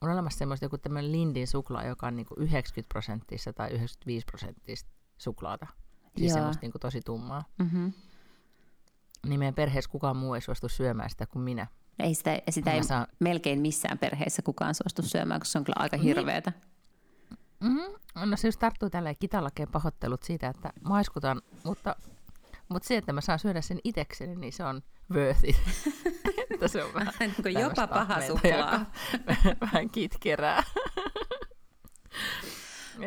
on olemassa semmoista joku tämmöinen Lindin suklaa, joka on niinku 90 prosenttista tai 95 prosenttista suklaata. Siis Joo. semmoista niinku tosi tummaa. Mm-hmm. Niin meidän perheessä kukaan muu ei suostu syömään sitä kuin minä. Ei sitä, sitä ei saan- melkein missään perheessä kukaan suostu syömään, koska se on kyllä aika Niin. hirveetä. Mm-hmm. No se just tarttuu tälleen kitalakeen pahoittelut siitä, että maiskutan, mutta, mutta se, että mä saan syödä sen itekseni, niin se on worth it. että se on vähän Niin jopa paha suklaa. vähän kitkerää.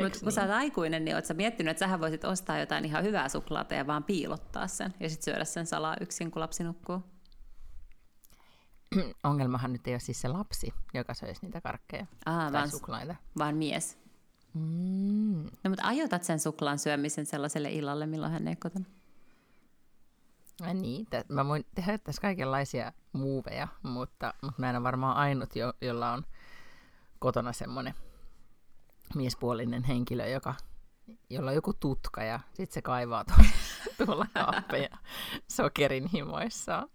Mutta kun sä oot aikuinen, niin oot sä miettinyt, että sähän voisit ostaa jotain ihan hyvää suklaata ja vaan piilottaa sen ja sitten syödä sen salaa yksin, kun lapsi nukkuu. niin? Ongelmahan nyt ei ole siis se lapsi, joka söisi niitä karkkeja Aa, tai vaan, suklaita. vaan mies. Mm. No mutta ajoitat sen suklaan syömisen sellaiselle illalle, milloin hän ei kotona. Ai niin, tä- mä voin tehdä tässä kaikenlaisia muuveja, mutta, mutta mä en ole varmaan ainut, jo, jolla on kotona semmoinen miespuolinen henkilö, joka, jolla on joku tutka ja sitten se kaivaa tuolla, tuolla kaappeja sokerin himoissaan.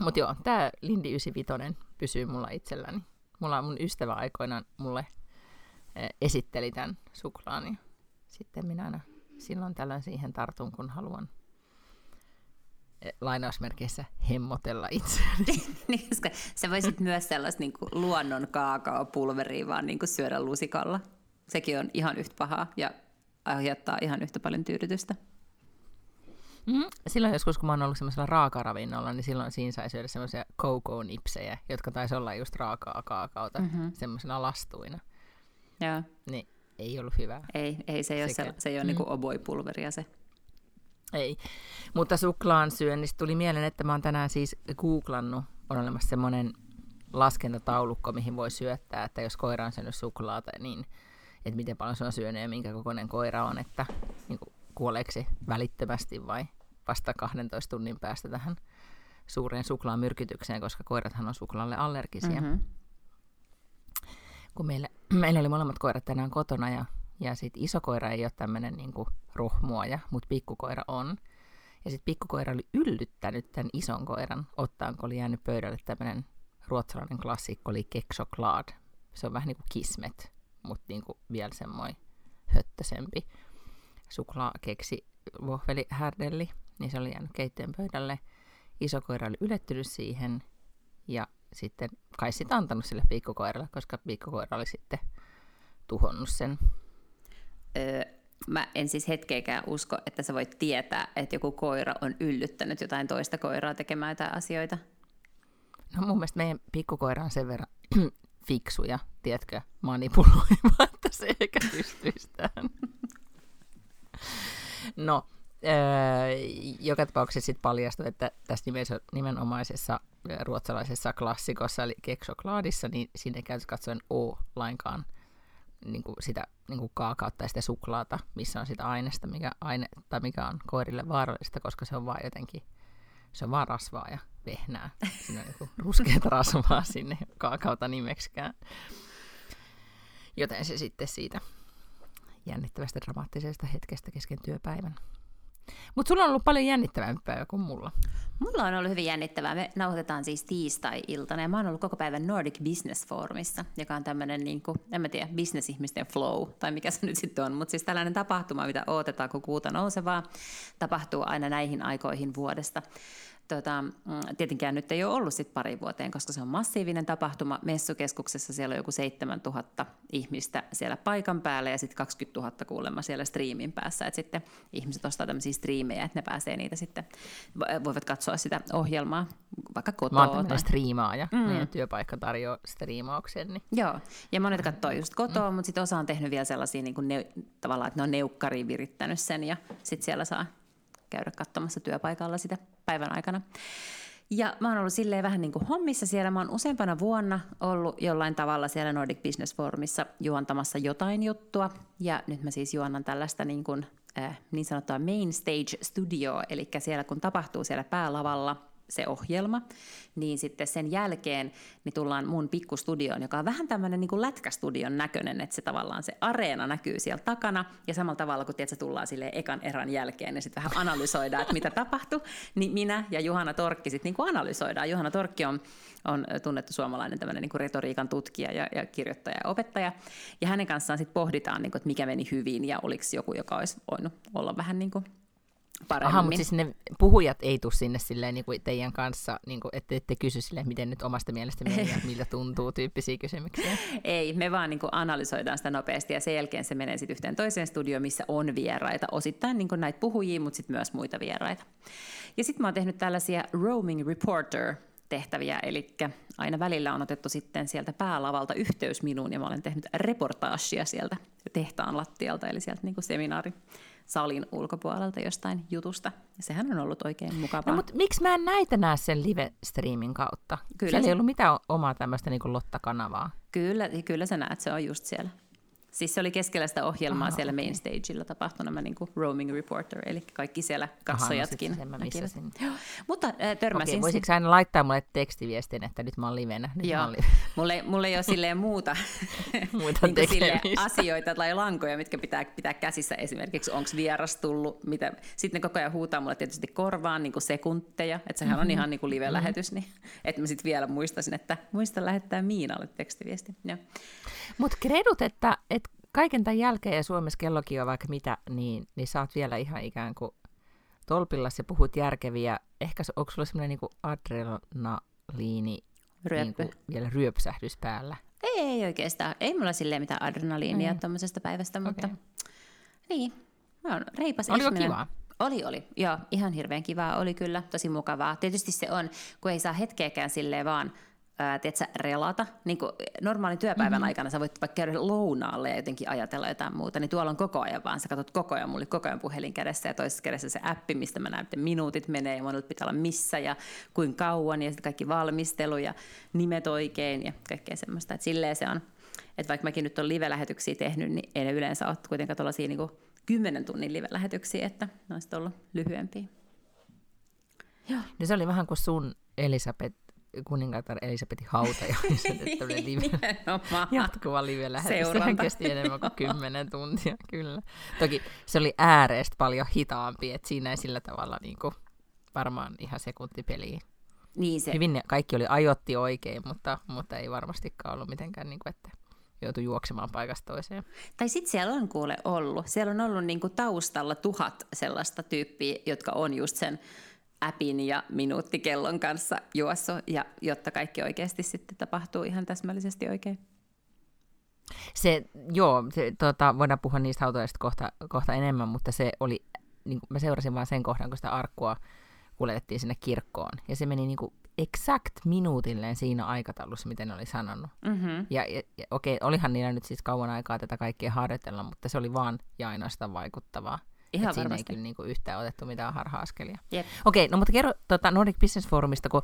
Mutta joo, tämä Lindi 95 pysyy mulla itselläni. Mulla mun ystävä aikoinaan mulle eh, esitteli tämän suklaan ja sitten minä aina silloin tällöin siihen tartun, kun haluan lainausmerkeissä hemmotella itseäni. niin, koska sä voisit myös sellaista niin kuin luonnon kaakaopulveria vaan niin kuin syödä lusikalla. Sekin on ihan yhtä pahaa ja aiheuttaa ihan yhtä paljon tyydytystä. Mm. Silloin joskus, kun mä oon ollut semmoisella raakaravinnolla, niin silloin siinä sai syödä semmoisia cocoa-nipsejä, jotka taisi olla just raakaa kaakaota mm-hmm. semmoisena lastuina. Joo. Niin ei ollut hyvää. Ei, ei se ei ole, Sekä- se, se ei ole mm. niin kuin oboipulveria se. Ei. Mutta suklaan syönnistä tuli mieleen, että mä oon tänään siis googlannut, on olemassa semmoinen laskentataulukko, mihin voi syöttää, että jos koira on syönyt suklaata, niin että miten paljon se on syönyt ja minkä kokoinen koira on, että niin kuin, kuoleeko se välittömästi vai vasta 12 tunnin päästä tähän suureen suklaamyrkytykseen, koska koirathan on suklaalle allergisia. Mm-hmm. Kun meillä, meillä oli molemmat koirat tänään kotona ja, ja sit iso koira ei ole tämmöinen niinku rohmuaja, mutta pikkukoira on. Ja sitten pikkukoira oli yllyttänyt tämän ison koiran ottaan, kun oli jäänyt pöydälle tämmöinen ruotsalainen klassikko, oli keksoklad. Se on vähän niin kuin kismet, mutta niinku vielä semmoinen höttösempi suklaakeksi vohvelihärdelli, niin se oli jäänyt keittiön pöydälle. Iso koira oli ylettynyt siihen ja sitten kai sitä antanut sille pikkukoiralle, koska pikkukoira oli sitten tuhonnut sen. Öö, mä en siis hetkeäkään usko, että sä voit tietää, että joku koira on yllyttänyt jotain toista koiraa tekemään jotain asioita. No mun mielestä meidän pikkukoira on sen verran fiksuja, tiedätkö, manipuloimaan, että se eikä pystyisi tähän. No, öö, joka tapauksessa sitten paljastui, että tässä nimenomaisessa ruotsalaisessa klassikossa, eli keksokladissa, niin siinä ei käytössä katsoen ole lainkaan niin kuin sitä niin kuin kaakautta ja sitä suklaata, missä on sitä aineesta, mikä, aine, tai mikä on koirille vaarallista, koska se on vaan jotenkin, se on vaan rasvaa ja vehnää. Siinä on joku ruskeata rasvaa sinne kaakauta nimeksikään. Joten se sitten siitä jännittävästä dramaattisesta hetkestä kesken työpäivän. Mutta sulla on ollut paljon jännittävämpi päivä kuin mulla. Mulla on ollut hyvin jännittävää. Me nauhoitetaan siis tiistai-iltana ja mä oon ollut koko päivän Nordic Business Forumissa, joka on tämmöinen, niin kuin, en mä tiedä, bisnesihmisten flow, tai mikä se nyt sitten on, mutta siis tällainen tapahtuma, mitä odotetaan, kun kuuta nousevaa, tapahtuu aina näihin aikoihin vuodesta. Tota, tietenkään nyt ei ole ollut sit pari vuoteen, koska se on massiivinen tapahtuma. Messukeskuksessa siellä on joku 7000 ihmistä siellä paikan päällä ja sitten 20 000 kuulemma siellä striimin päässä. Et sitten ihmiset ostaa tämmöisiä striimejä, että ne pääsee niitä sitten, voivat katsoa sitä ohjelmaa vaikka Mä kotoa. oon tämmöinen striimaaja. Mm. Meidän työpaikka tarjoaa striimauksen. Niin. Joo, ja monet katsoo just kotoa, mm. mutta sitten osa on tehnyt vielä sellaisia niin kuin ne, tavallaan, että ne on neukkariin virittänyt sen ja sitten siellä saa käydä katsomassa työpaikalla sitä päivän aikana. Ja mä oon ollut silleen vähän niin kuin hommissa siellä. Mä oon useampana vuonna ollut jollain tavalla siellä Nordic Business Forumissa juontamassa jotain juttua. Ja nyt mä siis juonnan tällaista niin, kuin, äh, niin sanottua main stage studio, eli siellä kun tapahtuu siellä päälavalla – se ohjelma, niin sitten sen jälkeen niin tullaan mun pikkustudioon, joka on vähän tämmöinen niin lätkästudion näköinen, että se tavallaan se areena näkyy siellä takana, ja samalla tavalla kun tiedät, tullaan sille ekan erän jälkeen, niin sitten vähän analysoidaan, että mitä tapahtui, niin minä ja Juhana Torkki sitten niin analysoidaan. Juhana Torkki on, on tunnettu suomalainen tämmöinen niin retoriikan tutkija ja, ja kirjoittaja ja opettaja, ja hänen kanssaan sitten pohditaan, niin kuin, että mikä meni hyvin, ja oliko joku, joka olisi voinut olla vähän niin kuin paremmin. Aha, mutta siis ne puhujat ei tule sinne silleen niin kuin teidän kanssa, niin kuin, että ette kysy silleen, miten nyt omasta mielestä meni ja miltä tuntuu tyyppisiä kysymyksiä. ei, me vaan niin kuin analysoidaan sitä nopeasti ja sen jälkeen se menee sitten yhteen toiseen studioon, missä on vieraita, osittain niin kuin näitä puhujia, mutta sitten myös muita vieraita. Ja sitten mä oon tehnyt tällaisia roaming reporter tehtäviä, eli aina välillä on otettu sitten sieltä päälavalta yhteys minuun ja mä olen tehnyt reportaashia sieltä tehtaan lattialta, eli sieltä niin kuin seminaari salin ulkopuolelta jostain jutusta. Ja sehän on ollut oikein mukavaa. No, mutta miksi mä en näitä näe sen live-streamin kautta? Kyllä Siellä se... ei ollut mitään omaa tämmöistä niin Lotta-kanavaa. Kyllä, kyllä sä näet, se on just siellä. Siis se oli keskellä sitä ohjelmaa Aha, siellä okay. main stageilla tapahtui nämä niin kuin roaming reporter, eli kaikki siellä katsojatkin. Aha, no sen mä Mutta äh, törmäsin... Okei, voisitko aina laittaa mulle tekstiviestin, että nyt mä oon livenä? Nyt Joo, mä live. mulle, mulle ei ole silleen muuta, muuta niin silleen asioita tai lankoja, mitkä pitää pitää käsissä esimerkiksi, onko vieras tullut, mitä... sitten ne koko ajan huutaa mulle tietysti korvaan niin kuin sekuntteja, että sehän mm-hmm. on ihan niin kuin live-lähetys, niin että mä sitten vielä muistaisin, että muista lähettää Miinalle tekstiviesti. Mutta kredut, että, että kaiken tämän jälkeen, ja Suomessa kellokin on vaikka mitä, niin, niin sä oot vielä ihan ikään kuin tolpilla ja puhut järkeviä. Ehkä onko sulla semmoinen niin adrenaliini niin kuin vielä ryöpsähdys päällä? Ei, ei oikeastaan. Ei mulla silleen mitään adrenaliinia mm. tuommoisesta päivästä, okay. mutta niin, mä oon reipas Oliko ihminen. kivaa? Oli, oli. Joo, ihan hirveän kivaa. Oli kyllä tosi mukavaa. Tietysti se on, kun ei saa hetkeäkään silleen vaan ää, tiedätkö, relata. Niin kuin normaalin työpäivän mm-hmm. aikana sä voit vaikka käydä lounaalle ja jotenkin ajatella jotain muuta, niin tuolla on koko ajan vaan, sä katsot koko ajan, mulla oli koko ajan puhelin kädessä ja toisessa kädessä se appi, mistä mä näen, että minuutit menee ja monelta pitää olla missä ja kuinka kauan ja sitten kaikki valmistelu ja nimet oikein ja kaikkea semmoista. Että silleen se on, että vaikka mäkin nyt olen live-lähetyksiä tehnyt, niin ei ne yleensä ole kuitenkaan tuollaisia niin kymmenen tunnin live-lähetyksiä, että ne on ollut lyhyempiä. Joo. No se oli vähän kuin sun Elisabeth kuningatar Elisabetin hautajaisen, että live, jatkuva live-lähetys. Sehän kesti enemmän kuin kymmenen tuntia, kyllä. Toki se oli ääreestä paljon hitaampi, että siinä ei sillä tavalla niin kuin, varmaan ihan sekuntipeliä. Niin se. Hyvin kaikki oli ajotti oikein, mutta, mutta ei varmastikaan ollut mitenkään, niin kuin, että joutui juoksemaan paikasta toiseen. Tai sitten siellä on kuule ollut. Siellä on ollut niin kuin taustalla tuhat sellaista tyyppiä, jotka on just sen appin ja minuuttikellon kanssa juossu, ja jotta kaikki oikeasti sitten tapahtuu ihan täsmällisesti oikein. Se, joo, se, tota, voidaan puhua niistä hautoista kohta, kohta enemmän, mutta se oli, niin mä seurasin vain sen kohdan, kun sitä arkkua kuljetettiin sinne kirkkoon. Ja se meni niin kuin exact minuutilleen siinä aikataulussa, miten ne oli sanonut. Mm-hmm. Ja, ja, ja okei, olihan niillä nyt siis kauan aikaa tätä kaikkea harjoitella, mutta se oli vaan ja ainoastaan vaikuttavaa. Ihan siinä varmasti. ei kyllä niinku yhtään otettu mitään harha-askelia. Okei, no mutta kerro tota Nordic Business Forumista, kun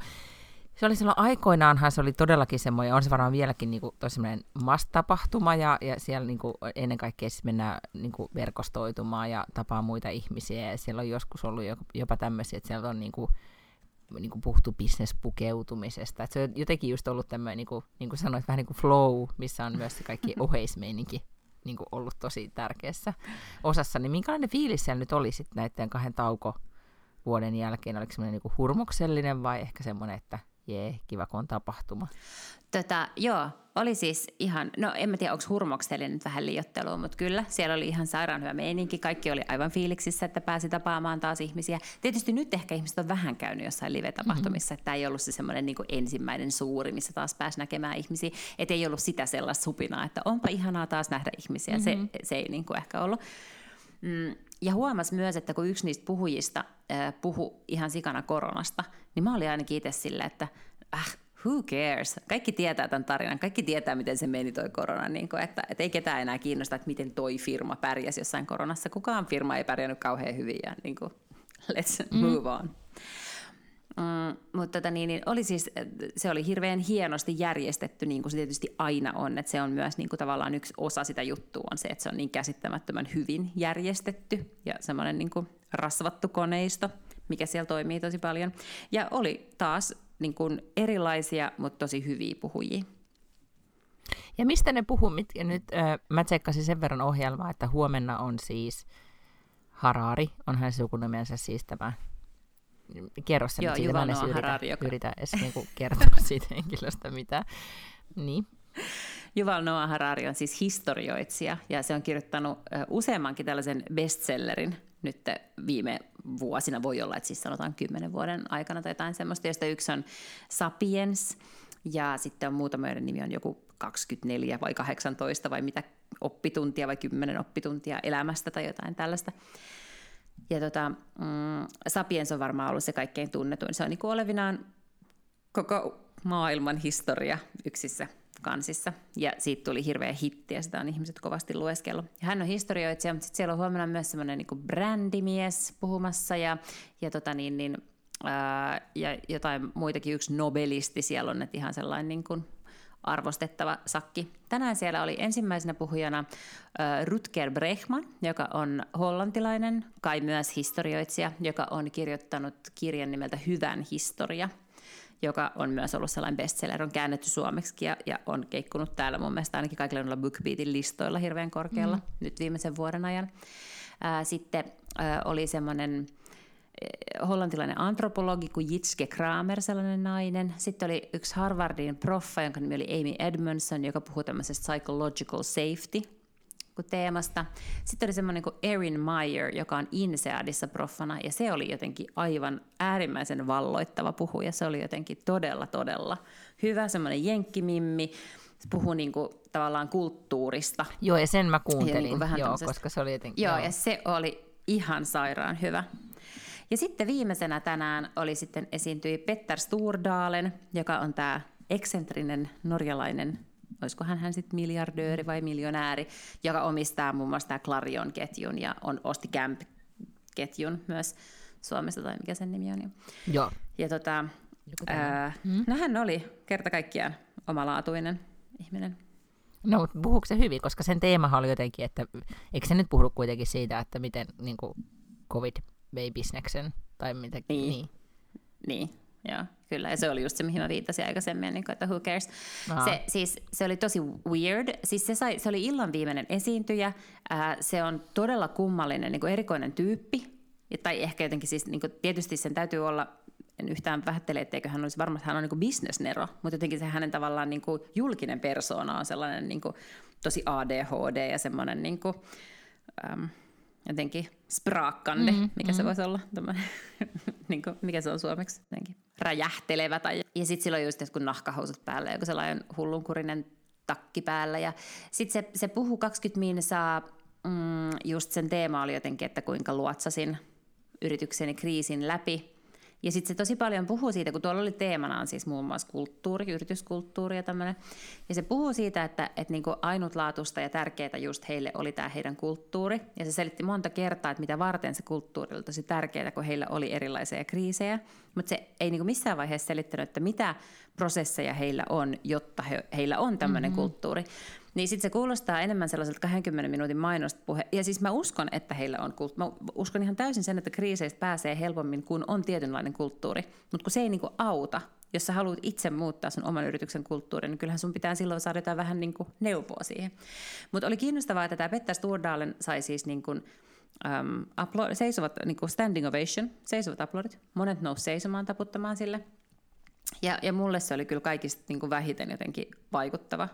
se oli silloin aikoinaanhan se oli todellakin semmoinen, on se varmaan vieläkin niinku, semmoinen mast-tapahtuma ja, ja siellä niinku, ennen kaikkea siis mennään niinku, verkostoitumaan ja tapaa muita ihmisiä ja siellä on joskus ollut jopa tämmöisiä, että siellä on niinku, niin kuin puhuttu bisnespukeutumisesta. Että se on jotenkin just ollut tämmöinen, niin kuin, niin kuin sanoit, vähän niin kuin flow, missä on myös se kaikki oheismeininki niin kuin ollut tosi tärkeässä osassa, niin minkälainen fiilis siellä nyt oli sitten näiden kahden tauko vuoden jälkeen? Oliko semmoinen niin hurmoksellinen vai ehkä semmoinen, että jee, kiva kun on tapahtuma? Tota, joo, oli siis ihan, no en mä tiedä, onko hurmoksellinen nyt vähän liiottelua, mutta kyllä, siellä oli ihan sairaan hyvä meininki. Kaikki oli aivan fiiliksissä, että pääsi tapaamaan taas ihmisiä. Tietysti nyt ehkä ihmiset on vähän käynyt jossain live-tapahtumissa, mm-hmm. että tämä ei ollut se semmoinen niin ensimmäinen suuri, missä taas pääsi näkemään ihmisiä. Että ei ollut sitä sellaista supinaa, että onpa ihanaa taas nähdä ihmisiä. Mm-hmm. Se, se ei niin kuin ehkä ollut. Mm, ja huomas myös, että kun yksi niistä puhujista äh, puhu ihan sikana koronasta, niin mä olin ainakin itse silleen, että äh, who cares? Kaikki tietää tämän tarinan, kaikki tietää, miten se meni toi korona, niin kuin, että, että ei ketään enää kiinnosta, että miten toi firma pärjäsi jossain koronassa. Kukaan firma ei pärjännyt kauhean hyvin ja niin kuin, let's mm. move on. Mm, mutta tota, niin, niin, oli siis, se oli hirveän hienosti järjestetty, niin kuin se tietysti aina on, että se on myös niin kuin tavallaan yksi osa sitä juttua on se, että se on niin käsittämättömän hyvin järjestetty ja semmoinen niin kuin rasvattu koneisto, mikä siellä toimii tosi paljon. Ja oli taas niin kuin erilaisia, mutta tosi hyviä puhujia. Ja mistä ne puhuu? Mitkä nyt, äh, mä tsekkasin sen verran ohjelmaa, että huomenna on siis Harari, onhan se sukunimensä siis tämä kerro sen Joo, siitä, mä en edes Noah yritä, Harari, joka- yritä edes niinku kertoa siitä henkilöstä mitä. Niin. Yuval Noah Harari on siis historioitsija ja se on kirjoittanut useammankin tällaisen bestsellerin nyt viime vuosina. Voi olla, että siis sanotaan kymmenen vuoden aikana tai jotain semmoista, josta yksi on Sapiens ja sitten on muutama, joiden nimi on joku 24 vai 18 vai mitä oppituntia vai 10 oppituntia elämästä tai jotain tällaista. Ja tota, mm, Sapiens on varmaan ollut se kaikkein tunnetuin. Se on niin olevinaan koko maailman historia yksissä kansissa. Ja siitä tuli hirveä hitti ja sitä on ihmiset kovasti lueskellut. Ja hän on historioitsija, mutta sitten siellä on huomenna myös semmoinen niin brändimies puhumassa ja, ja, tota niin, niin, ää, ja jotain muitakin. Yksi nobelisti siellä on, että ihan sellainen niin kuin arvostettava sakki. Tänään siellä oli ensimmäisenä puhujana Rutger Brechman, joka on hollantilainen, kai myös historioitsija, joka on kirjoittanut kirjan nimeltä Hyvän historia, joka on myös ollut sellainen bestseller, on käännetty suomeksi ja, ja on keikkunut täällä mun mielestä ainakin kaikilla noilla BookBeatin listoilla hirveän korkealla mm. nyt viimeisen vuoden ajan. Ää, sitten ää, oli semmoinen hollantilainen antropologi kuin Jitske Kramer, sellainen nainen. Sitten oli yksi Harvardin proffa, jonka nimi oli Amy Edmondson, joka puhui tämmöisestä psychological safety kuin teemasta. Sitten oli semmoinen kuin Erin Meyer, joka on INSEADissa proffana, ja se oli jotenkin aivan äärimmäisen valloittava puhuja. Se oli jotenkin todella, todella hyvä, semmoinen jenkkimimmi. Se puhui niin kuin, tavallaan kulttuurista. Joo, ja sen mä kuuntelin, niinku vähän joo, tämmöisestä- koska se oli jotenkin... Joo, ja se oli ihan sairaan hyvä. Ja sitten viimeisenä tänään oli sitten esiintyi Petter Stordalen, joka on tämä eksentrinen norjalainen, olisiko hän, sitten miljardööri vai miljonääri, joka omistaa muun muassa tämä Clarion-ketjun ja on osti Camp-ketjun myös Suomessa, tai mikä sen nimi on. joo. Ja tota, ää, no hän oli kerta kaikkiaan omalaatuinen ihminen. No, mutta puhuuko se hyvin, koska sen teemahan oli jotenkin, että eikö se nyt puhu kuitenkin siitä, että miten niin kuin covid vei bisneksen, tai mitä, Niin. niin. Niin, joo, kyllä. Ja se oli just se, mihin mä viittasin aikaisemmin, niin kuin, että who cares. Se, siis, se oli tosi weird. Siis se, sai, se oli illan viimeinen esiintyjä. Ää, se on todella kummallinen, niin kuin erikoinen tyyppi. Ja, tai ehkä jotenkin siis, niin kuin, tietysti sen täytyy olla, en yhtään vähättele, etteikö hän olisi varmasti, hän on niin bisnesnero, mutta jotenkin se hänen tavallaan niin kuin julkinen persona on sellainen niin kuin, tosi ADHD ja semmoinen niin kuin, äm, jotenkin spraakkande, mm, mikä mm. se voisi olla, tämmönen, niin kuin, mikä se on suomeksi, jotenkin räjähtelevä. Tai, ja sitten sillä on just jotkut nahkahousut päällä, joku sellainen hullunkurinen takki päällä. Ja sitten se, se puhuu 20 minsaa, mm, just sen teema oli jotenkin, että kuinka luotsasin yritykseni kriisin läpi. Ja sitten se tosi paljon puhuu siitä, kun tuolla oli teemanaan siis muun muassa kulttuuri, yrityskulttuuri ja tämmöinen. Ja se puhuu siitä, että, että niinku ainutlaatuista ja tärkeää just heille oli tämä heidän kulttuuri. Ja se selitti monta kertaa, että mitä varten se kulttuuri oli tosi tärkeää, kun heillä oli erilaisia kriisejä. Mutta se ei niinku missään vaiheessa selittänyt, että mitä prosesseja heillä on, jotta he, heillä on tämmöinen mm-hmm. kulttuuri. Niin sitten se kuulostaa enemmän sellaiselta 20 minuutin mainosta puhe. Ja siis mä uskon, että heillä on kulttuuri. Mä uskon ihan täysin sen, että kriiseistä pääsee helpommin, kun on tietynlainen kulttuuri. Mutta kun se ei niinku auta, jos sä haluat itse muuttaa sun oman yrityksen kulttuurin, niin kyllähän sun pitää silloin saada jotain vähän niin kuin neuvoa siihen. Mutta oli kiinnostavaa, että tämä Petter Stordalen sai siis niin kuin, um, upload, seisovat, niin kuin standing ovation, seisovat uploadit. Monet nousi seisomaan taputtamaan sille. Ja, ja mulle se oli kyllä kaikista niin kuin vähiten jotenkin vaikuttava.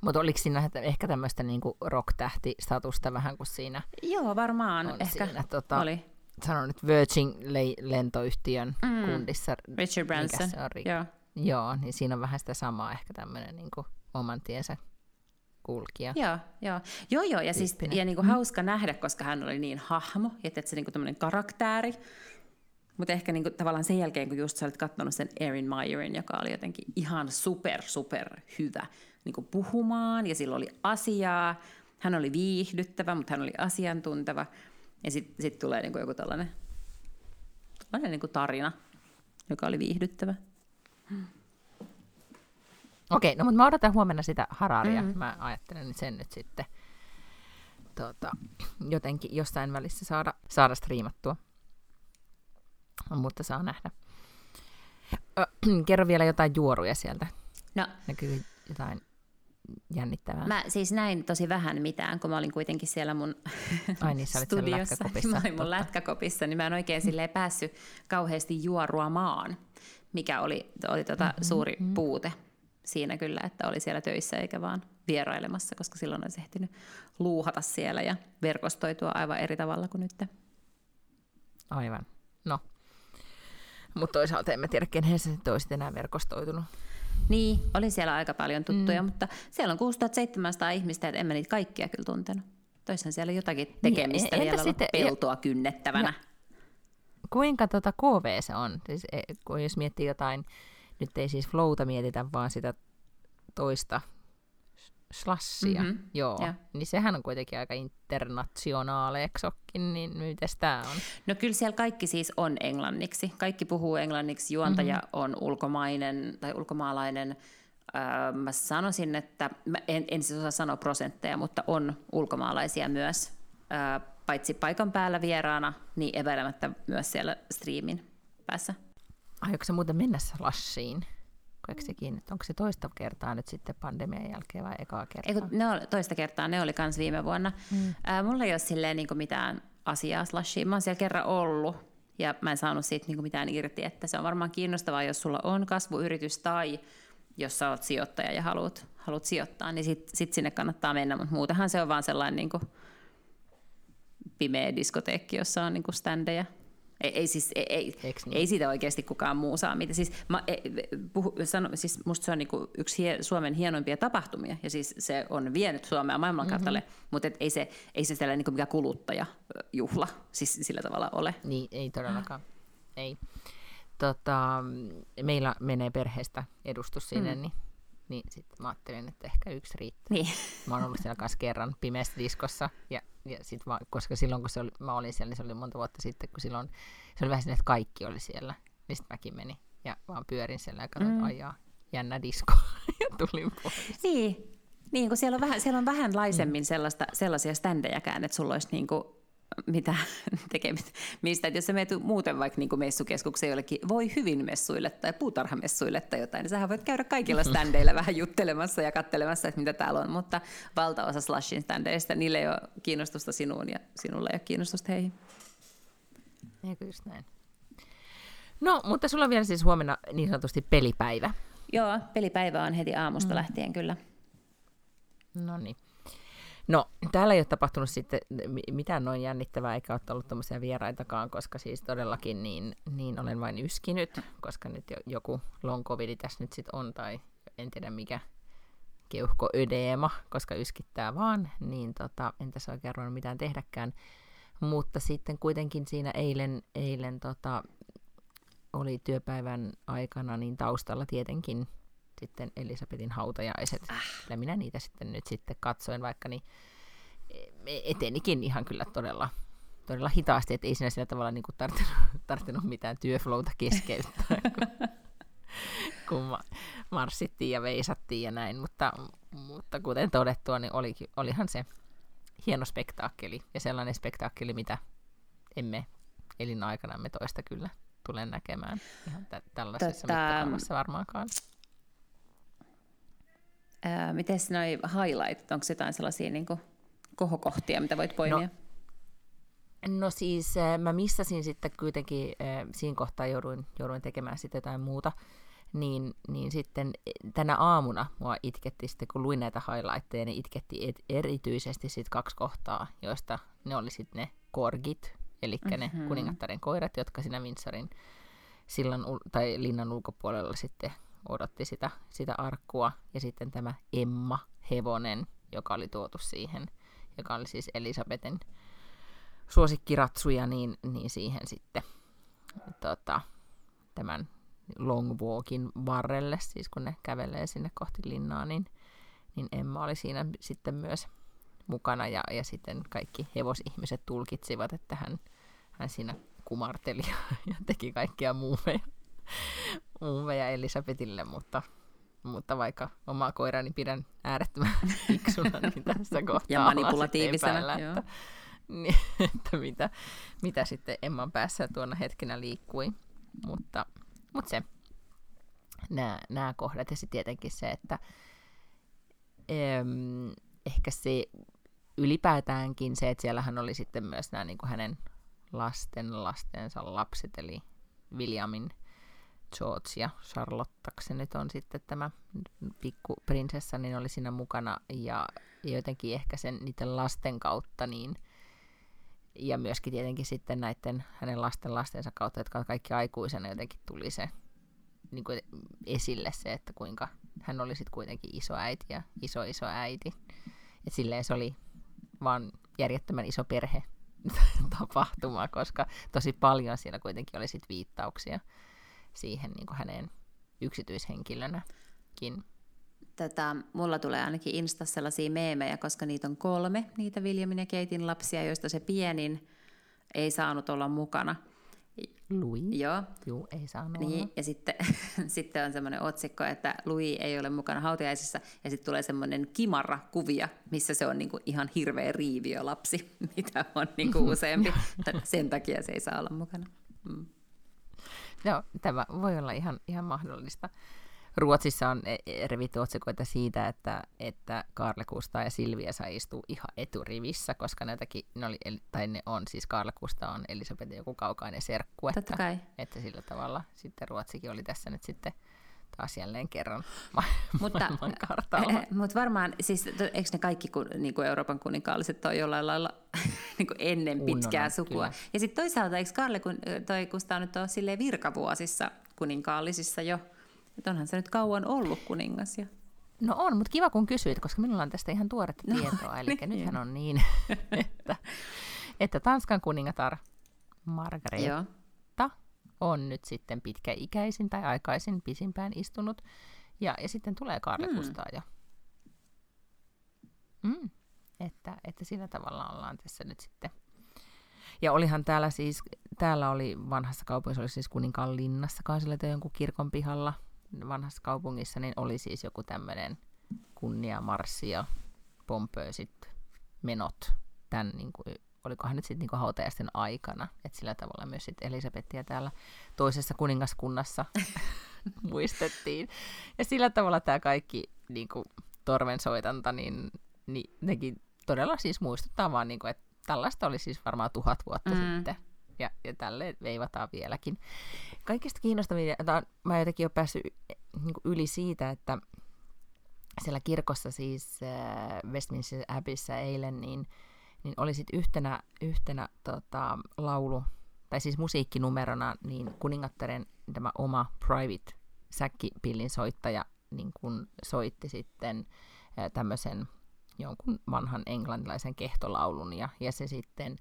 Mutta oliko siinä ehkä tämmöistä niinku rock-tähti-statusta vähän kuin siinä Joo, varmaan. on Ehkä siinä, tota, oli. sanon nyt Virgin-lentoyhtiön Mm. kundissa. Richard Branson. Ri- Joo. Joo, niin siinä on vähän sitä samaa ehkä tämmöinen niinku oman tiensä kulkija. Joo, joo. Joo, joo, ja, siis, ja niinku hauska nähdä, koska hän oli niin hahmo, että et se niinku tämmöinen karaktääri. Mutta ehkä niinku tavallaan sen jälkeen, kun just sä olit katsonut sen Erin Meyerin, joka oli jotenkin ihan super, super hyvä niinku puhumaan, ja sillä oli asiaa. Hän oli viihdyttävä, mutta hän oli asiantunteva. Ja sitten sit tulee niinku joku tällainen, tällainen niinku tarina joka oli viihdyttävä. Okei, no mutta mä odotan huomenna sitä Hararia. Mm-hmm. Mä ajattelen sen nyt sitten tota, jotenkin jossain välissä saada, saada striimattua. Mutta saa nähdä. Ö, kerro vielä jotain juoruja sieltä. No, Näkyy jotain jännittävää. Mä siis näin tosi vähän mitään, kun mä olin kuitenkin siellä mun Ai niin, sä olit siellä studiossa. lätkäkopissa, Mä olin mun totta. lätkäkopissa, niin mä en oikein silleen päässyt kauheasti juoruamaan, mikä oli, oli tota Mhm, mm-hmm, suuri mm-hmm. puute siinä kyllä, että oli siellä töissä eikä vaan vierailemassa, koska silloin olisi ehtinyt luuhata siellä ja verkostoitua aivan eri tavalla kuin nyt. Aivan. No. Mutta toisaalta en mä tiedä, kenen se olisi enää verkostoitunut. Niin, oli siellä aika paljon tuttuja, mm. mutta siellä on 6700 ihmistä, että en mä niitä kaikkia kyllä tuntenut. Toisaan siellä jotakin tekemistä entä vielä sitten- ja- peltoa kynnettävänä. Kuinka tota KV se on? Siis, e, kun jos miettii jotain, nyt ei siis flowta mietitä, vaan sitä toista slassia, Mhm, mm-hmm. joo, joo. niin sehän on kuitenkin aika internationaaleksokkin, niin mites tää on? No kyllä siellä kaikki siis on englanniksi. Kaikki puhuu englanniksi, juontaja mm-hmm. on ulkomainen tai ulkomaalainen. Öö, mä sanoisin, että, mä en, en siis osaa sanoa prosentteja, mutta on ulkomaalaisia myös. Öö, paitsi paikan päällä vieraana, niin epäilemättä myös siellä striimin päässä. Aiotko se muuten mennä slassiin? Koetko sekin, että onko se toista kertaa nyt sitten pandemian jälkeen vai ekaa kertaa? Ei, kun ne oli, toista kertaa, ne oli kans viime vuonna. Mm. Ää, mulla ei ole silleen niin mitään asiaa slashiin. Mä oon siellä kerran ollut ja mä en saanut siitä niin mitään irti, että se on varmaan kiinnostavaa, jos sulla on kasvuyritys tai jos sä oot sijoittaja ja haluat, haluat sijoittaa, niin sit, sit sinne kannattaa mennä, mutta muutenhan se on vaan sellainen niin pimeä diskoteekki, jossa on niin standeja. Ei, ei, siis, ei, ei, niin? ei siitä oikeasti kukaan muu saa mitä. Siis, mä, e, puhu, sano, siis musta se on niinku yksi hie, Suomen hienoimpia tapahtumia, ja siis se on vienyt Suomea maailmankartalle, mm-hmm. mutta et ei se, ei se sellainen niinku mikään kuluttajajuhla siis sillä tavalla ole. Niin, ei todellakaan. Ei. Tota, meillä menee perheestä edustus sinne, mm. niin, niin sitten mä ajattelin, että ehkä yksi riittää. Niin. Mä oon ollut siellä kanssa kerran pimeässä diskossa, ja, ja sit vaan, koska silloin kun se oli, mä olin siellä, niin se oli monta vuotta sitten, kun silloin se oli vähän sinne, että kaikki oli siellä, niin sitten mäkin menin ja vaan pyörin siellä ja katsoin, mm. ajaa jännä disko, ja tulin pois. Niin, niin kun siellä on vähän, siellä on vähän laisemmin sellaista, sellaisia ständejäkään, että sulla olisi niinku mitä tekemistä. Mistä, että jos sä menet muuten vaikka niin messukeskukseen jollekin voi hyvin messuille tai puutarhamessuille tai jotain, niin sähän voit käydä kaikilla ständeillä vähän juttelemassa ja kattelemassa, että mitä täällä on, mutta valtaosa Slashin ständeistä, niille ei ole kiinnostusta sinuun ja sinulle ei ole kiinnostusta heihin. Eikö just näin? No, mutta sulla on vielä siis huomenna niin sanotusti pelipäivä. Joo, pelipäivä on heti aamusta mm. lähtien kyllä. No niin. No, täällä ei ole tapahtunut sitten mi- mitään noin jännittävää, eikä ole ollut tämmöisiä vieraitakaan, koska siis todellakin niin, niin olen vain yskinyt, koska nyt jo, joku long covid tässä nyt sitten on, tai en tiedä mikä keuhkoödeema, koska yskittää vaan, niin tota, en tässä oikein ruvennut mitään tehdäkään. Mutta sitten kuitenkin siinä eilen, eilen tota, oli työpäivän aikana niin taustalla tietenkin sitten Elisabetin hautajaiset. Äh. Ja minä niitä sitten nyt sitten katsoin, vaikka niin etenikin ihan kyllä todella, todella hitaasti, että ei siinä sillä tavalla niin kuin tarttunut, tarttunut mitään työflowta keskeyttää, kun, kun ma- marssittiin ja veisattiin ja näin, mutta, mutta kuten todettua, niin olikin, olihan se hieno spektaakkeli ja sellainen spektaakkeli, mitä emme elinaikanamme toista kyllä tule näkemään ihan tä- tällaisessa Tota, mittakaavassa varmaankaan. Ää, miten noi highlight, onko jotain sellaisia niin kuin kohokohtia, mitä voit poimia? No. No siis mä missasin sitten kuitenkin, siinä kohtaa jouduin, jouduin tekemään sitten jotain muuta, niin, niin sitten tänä aamuna mua itketti sitten, kun luin näitä highlightteja, niin itketti et, erityisesti sitten kaksi kohtaa, joista ne oli sitten ne korgit, eli mm-hmm. ne kuningattaren koirat, jotka siinä Windsorin sillan tai linnan ulkopuolella sitten odotti sitä, sitä arkkua, ja sitten tämä Emma Hevonen, joka oli tuotu siihen, joka oli siis Elisabetin suosikkiratsuja, niin, niin siihen sitten tota, tämän long walkin varrelle, siis kun ne kävelee sinne kohti linnaa, niin, niin Emma oli siinä sitten myös mukana ja, ja sitten kaikki hevosihmiset tulkitsivat, että hän, hän siinä kumarteli ja, ja teki kaikkia muuveja. Uwe ja Elisabetille, mutta, mutta vaikka omaa koirani pidän äärettömän fiksuna, niin tässä kohtaa Ja manipulatiivisena, epäillä, että, niin, että mitä, mitä sitten Emman päässä tuona hetkenä liikkui. Mutta, mutta se, nämä, nämä kohdat ja sitten tietenkin se, että em, ehkä se ylipäätäänkin se, että siellähän oli sitten myös nämä niin kuin hänen lasten lastensa lapset, eli Williamin Charlotte, se nyt on sitten tämä pikku prinsessa, niin oli siinä mukana, ja jotenkin ehkä sen niiden lasten kautta, niin ja myöskin tietenkin sitten näiden hänen lasten lastensa kautta, jotka kaikki aikuisena, jotenkin tuli se niin kuin esille se, että kuinka hän oli sitten kuitenkin iso äiti ja iso iso äiti. Et silleen se oli vaan järjettömän iso perhe tapahtuma, koska tosi paljon siellä kuitenkin oli sit viittauksia siihen niin kuin hänen yksityishenkilönäkin. Tätä, mulla tulee ainakin Instassa sellaisia meemejä, koska niitä on kolme, niitä Williamin ja Keitin lapsia, joista se pienin ei saanut olla mukana. Louis? Joo. Juu, ei saanut Niin, olla. ja sitten, sitten on semmoinen otsikko, että Louis ei ole mukana hautajaisissa, ja sitten tulee semmoinen kimarra kuvia, missä se on niinku ihan hirveä riiviölapsi, mitä on niinku useampi. Sen takia se ei saa olla mukana. Mm. Joo, tämä voi olla ihan, ihan mahdollista. Ruotsissa on e- revitty otsikoita siitä, että, että Karle Kusta ja Silvia saa istua ihan eturivissä, koska näitäkin, ne, oli, tai ne on, siis Karle Kusta on Elisabetin joku kaukainen serkku, Totta että, kai. että sillä tavalla sitten Ruotsikin oli tässä nyt sitten taas jälleen kerran ma- Mutta, maailman kartalla. mutta varmaan, siis eikö ne kaikki kun, niin kuin Euroopan kuninkaalliset on jollain lailla niin kuin ennen Kunnon pitkää on, sukua. kyllä. Ja sitten toisaalta, eikö Karle kun, toi Kustaa nyt ole silleen virkavuosissa kuninkaallisissa jo? Että onhan se nyt kauan ollut kuningas jo. No on, mutta kiva kun kysyit, koska minulla on tästä ihan tuoretta No, tietoa. Eli niin. nythän on niin, että, että Tanskan kuningatar Margareta Joo. On nyt sitten pitkäikäisin tai aikaisin pisimpään istunut. Ja, ja sitten tulee Karle Mm. Kustaa jo. Mm. Että, että sillä tavalla ollaan tässä nyt sitten. Ja olihan täällä siis, täällä oli vanhassa kaupungissa, oli siis kuninkaan linnassa kansille tai jonkun kirkon pihalla vanhassa kaupungissa, niin oli siis joku tämmöinen kunniamarssi ja pompöösit menot tämän, niin kuin, olikohan nyt sitten niin kuin hautajaisten aikana, että sillä tavalla myös sitten Elisabettia täällä toisessa kuningaskunnassa muistettiin. Ja sillä tavalla tämä kaikki niin kuin, torvensoitanta, niin, niin nekin todella siis muistuttaa vaan, niin kuin, että tällaista oli siis varmaan tuhat vuotta Mm. sitten. Ja, ja tälle veivataan vieläkin. Kaikista kiinnostavia, mä jotenkin jo päässyt niin kuin yli siitä, että siellä kirkossa siis äh, Westminster Abbeyssä eilen, niin, niin oli sit yhtenä, yhtenä tota, laulu, tai siis musiikkinumerona, niin kuningattaren tämä oma private säkkipillin soittaja niin kun soitti sitten tämmöisen jonkun vanhan englantilaisen kehtolaulun, ja, ja se sitten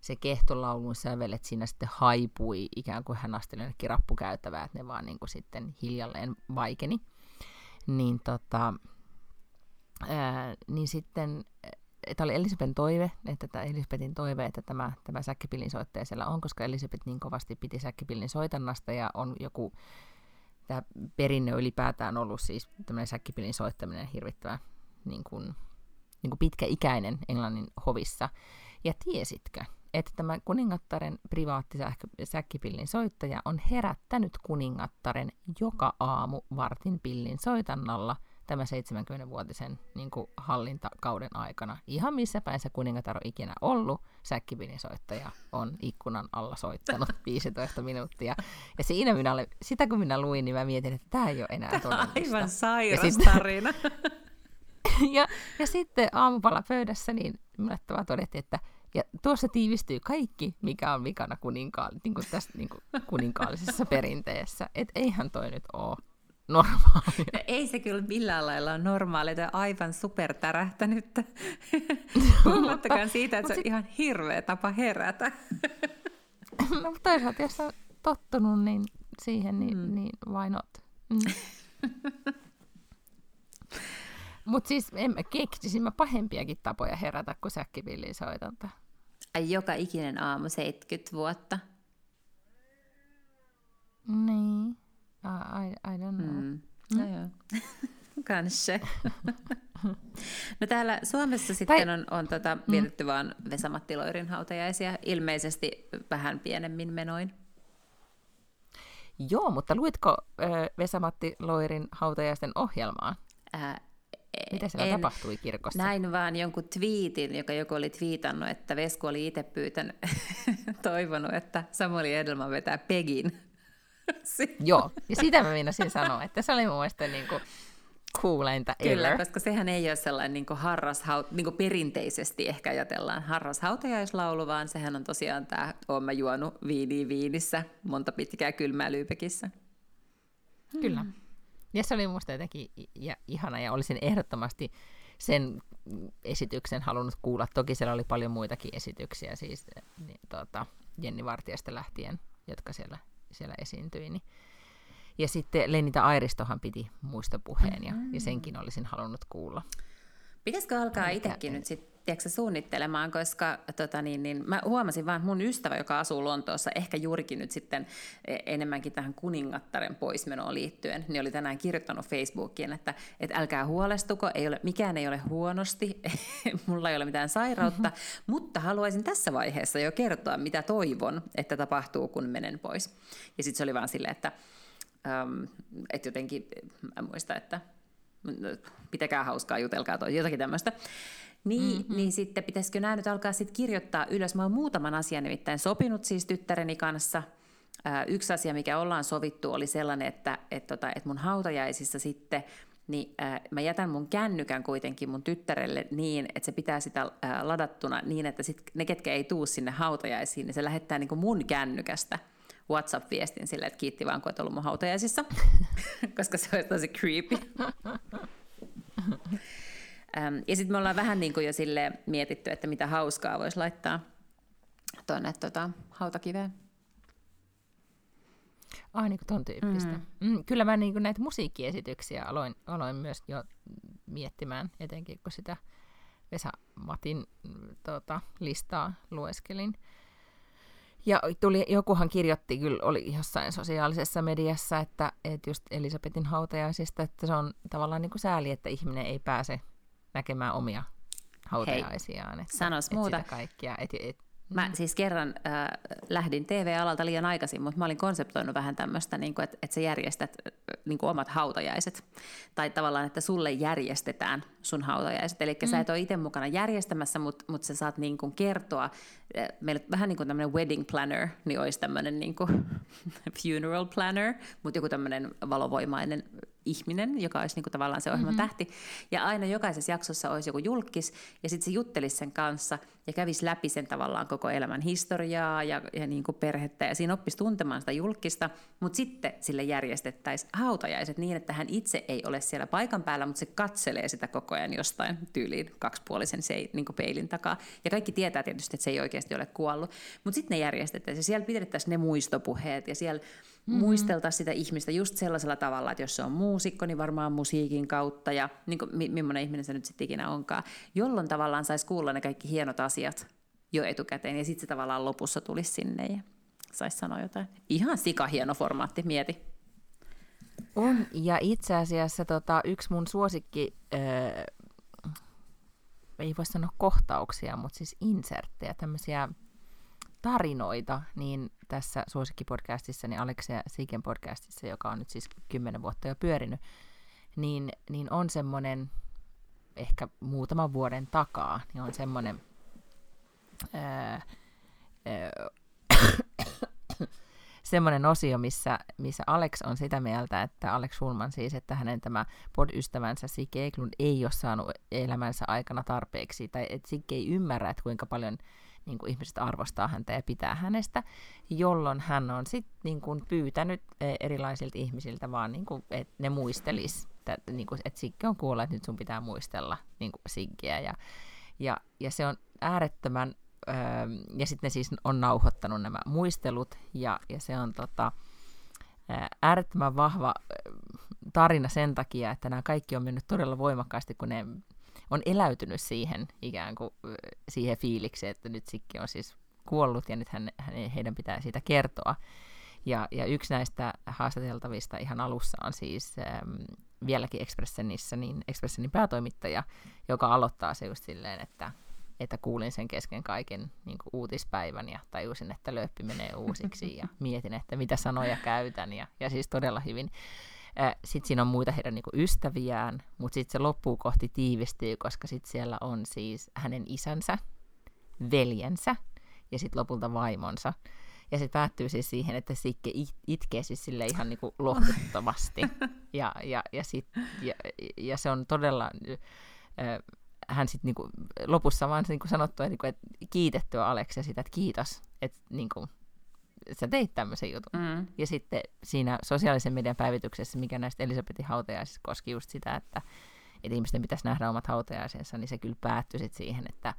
se kehtolaulun sävelet siinä sitten haipui, ikään kuin hän asteli jonnekin rappukäytävää, että ne vaan niin kuin sitten hiljalleen vaikeni. Niin tota, ää, niin sitten, tämä oli Elisabetin toive, että tämä Elisabetin toive, että tämä, tämä säkkipillin soittaja siellä on, koska Elisabeth niin kovasti piti säkkipillin soitannasta ja on joku, tämä perinne ylipäätään ollut siis tämmöinen säkkipillin soittaminen hirvittävän niin kuin, niin kuin pitkäikäinen Englannin hovissa. Ja tiesitkö, että tämä kuningattaren privaatti säkkipillin soittaja on herättänyt kuningattaren joka aamu vartin pillin soitannalla tämä 70-vuotisen niin kuin hallintakauden aikana. Ihan missä päin se kuningatar on ikinä ollut, säkkipillin soittaja on ikkunan alla soittanut 15 minuuttia. Ja siinä minä olen, sitä kun minä luin, niin mä mietin, että tämä ei ole enää todellista. Aivan sairas Ja sitten- tarina. ja, ja sitten aamupala pöydässä, niin minulle todettiin, että ja tuossa tiivistyy kaikki, mikä on vikana kuninka- niin kuin tässä niin kuin kuninkaallisessa perinteessä. Että eihän toi nyt ole normaalia. No ei se kyllä millään lailla ole normaalia, tai aivan supertärähtänyttä. Puhumattakaan siitä, että se on ihan hirveä tapa herätä. No mutta toisaalta, jos on tottunut niin siihen, niin, mm. niin why not? Mm. Mutta siis en mä keksisin mä pahempiakin tapoja herätä kuin säkkipillin soitanta. Joka ikinen aamu 70 vuotta. Niin. Ah, I, I don't know. Mm. No joo. Kanske. No täällä Suomessa sitten on, on tota, vietetty mm. vaan Vesamatti Loirin hautajaisia, ilmeisesti vähän pienemmin menoin. Joo, mutta luitko äh, Vesamatti Loirin hautajaisten ohjelmaa? Äh, Mitä siellä en, tapahtui kirkossa? Näin vaan jonkun twiitin, joka joku oli twiitannut, että Vesku oli itse pyytänyt, toivonut, että Samuli Edelman vetää Pegin. Joo, ja sitä mä meinasin sanoa, että se oli mun mielestä niin kuin cooleinta Kyllä, ever. koska sehän ei ole sellainen niin kuin harrashaut, niin kuin perinteisesti ehkä ajatellaan harrashautajaislaulu, vaan sehän on tosiaan tämä, oon mä juonut viiniä viinissä, monta pitkää kylmää lyypekissä. Kyllä. Hmm. Ja se oli musta jotenkin ja, ihana ja olisin ehdottomasti sen esityksen halunnut kuulla. Toki siellä oli paljon muitakin esityksiä, siis niin, tuota, Jenni Vartijasta lähtien, jotka siellä, siellä esiintyi. Niin ja sitten Lenita Airistohan piti muistopuheen ja, mm-hmm. ja senkin olisin halunnut kuulla. Pitäisikö alkaa itsekin nyt sitten suunnittelemaan, koska tota niin, niin, mä huomasin vaan, että mun ystävä, joka asuu Lontoossa, ehkä juurikin nyt sitten e, enemmänkin tähän kuningattaren poismenoon liittyen, niin oli tänään kirjoittanut Facebookiin, että, että älkää huolestuko, ei ole, mikään ei ole huonosti, mulla ei ole mitään sairautta, mm-hmm. mutta haluaisin tässä vaiheessa jo kertoa, mitä toivon, että tapahtuu, kun menen pois. Ja sitten se oli vaan silleen, että Um, että jotenkin, mä muista, että pitäkää hauskaa, jutelkaa toi, jotakin tämmöistä. Niin, mm-hmm. niin sitten pitäisikö nämä nyt alkaa sitten kirjoittaa ylös? Mä oon muutaman asian nimittäin sopinut siis tyttäreni kanssa. yksi asia, mikä ollaan sovittu, oli sellainen, että et tota, et mun hautajaisissa sitten niin äh, mä jätän mun kännykän kuitenkin mun tyttärelle niin, että se pitää sitä äh, ladattuna niin, että sit ne, ketkä ei tuu sinne hautajaisiin, niin se lähettää niin mun kännykästä – WhatsApp-viestin silleen, että kiitti vaan, kun olet ollut mun hautajaisissa, koska se olisi tosi creepy. ja sitten me ollaan vähän niin kuin jo sille mietitty, että mitä hauskaa voisi laittaa tuonne tota, hautakiveen. Ah, niin kuin ton tyyppistä. Mm. Mm, kyllä mä niin kuin näitä musiikkiesityksiä aloin, aloin myös jo miettimään, etenkin kun sitä Vesa Matin tota, listaa lueskelin. Ja tuli, jokuhan kirjoitti, kyllä oli jossain sosiaalisessa mediassa, että, että just Elisabetin hautajaisista, että se on tavallaan niin kuin sääli, että ihminen ei pääse näkemään omia hautajaisiaan. Hei, että muuta. kaikkia. Et, et, Mä mm. siis kerran äh, lähdin TV-alalta liian aikaisin, mutta mä olin konseptoinut vähän tämmöistä, niin että, että sä järjestät äh, niin kuin omat hautajaiset. Tai tavallaan, että sulle järjestetään sun hautajaiset. Eli mm. sä et ole itse mukana järjestämässä, mutta, mutta sä saat niin kuin kertoa. Äh, meillä vähän niin kuin tämmöinen wedding planner, niin olisi tämmöinen niin kuin funeral planner, mutta joku tämmöinen valovoimainen ihminen, joka olisi niin kuin tavallaan se ohjelman mm-hmm. tähti. Ja aina jokaisessa jaksossa olisi joku julkis, ja sitten se juttelisi sen kanssa ja kävisi läpi sen tavallaan koko elämän historiaa ja, ja niin kuin perhettä, ja siinä oppisi tuntemaan sitä julkista, mutta sitten sille järjestettäisiin hautajaiset niin, että hän itse ei ole siellä paikan päällä, mutta se katselee sitä koko ajan jostain tyyliin kaksipuolisen se, niin kuin peilin takaa. Ja kaikki tietää tietysti, että se ei oikeasti ole kuollut, mutta sitten ne järjestettäisiin, ja siellä pidettäisiin ne muistopuheet, ja siellä mm-hmm. muisteltaisiin sitä ihmistä just sellaisella tavalla, että jos se on muusikko, niin varmaan musiikin kautta ja niin kuin, mi- millainen ihminen se nyt sitten ikinä onkaan, jolloin tavallaan saisi kuulla ne kaikki hienot asiat jo etukäteen ja sitten se tavallaan lopussa tulisi sinne ja saisi sanoa jotain. Ihan hieno formaatti, mieti. On, ja itse asiassa tota, yksi mun suosikki, äh, ei voi sanoa kohtauksia, mutta siis inserttejä, tämmöisiä tarinoita, niin tässä suosikkipodcastissa, niin Aleksia Siken podcastissa, joka on nyt siis kymmenen vuotta jo pyörinyt, niin, niin on semmoinen, ehkä muutaman vuoden takaa, niin on semmoinen semmoinen osio, missä, missä Alex on sitä mieltä, että Alex Schulman siis, että hänen tämä pod-ystävänsä Sikke Eklund ei ole saanut elämänsä aikana tarpeeksi, tai että Sikke ei ymmärrä, että kuinka paljon niin kuin ihmiset arvostaa häntä ja pitää hänestä, jolloin hän on sitten niin kuin pyytänyt e, erilaisilta ihmisiltä vaan, niin kuin, että ne muistelis, että, niin kuin, että Sikke on kuollut, että nyt sun pitää muistella niin kuin Siggeä. Ja, ja, ja se on äärettömän, öö, ja sitten ne siis on nauhoittanut nämä muistelut, ja, ja se on tota, äärettömän vahva tarina sen takia, että nämä kaikki on mennyt todella voimakkaasti, kun ne on eläytynyt siihen ikään kuin siihen fiilikseen, että nyt Sikki on siis kuollut ja nyt hän, heidän pitää siitä kertoa. Ja, ja yksi näistä haastateltavista ihan alussa on siis ähm, vieläkin Expressenissä, niin Expressenin päätoimittaja, joka aloittaa se just silleen, että, että kuulin sen kesken kaiken niin uutispäivän ja tajusin, että lööppi menee uusiksi ja mietin, että mitä sanoja käytän ja, ja siis todella hyvin. Sitten siinä on muita heidän niin ystäviään, mutta sitten se loppuu kohti tiivistyy, koska sitten siellä on siis hänen isänsä, veljensä ja sitten lopulta vaimonsa. Ja se päättyy siis siihen, että Sikke itkee siis sille ihan niin lohduttomasti. Ja, ja, ja, sit, ja, ja se on todella... Äh, hän sitten niinku, lopussa vaan niinku sanottu, että, niinku, että kiitettyä Aleksia sitä, että kiitos, että niinku, sä teit tämmöisen jutun. Mm. Ja sitten siinä sosiaalisen median päivityksessä, mikä näistä Elisabetin hautajaisista koski just sitä, että, että ihmisten pitäisi nähdä omat hautajaisensa, niin se kyllä päättyi sitten siihen, että,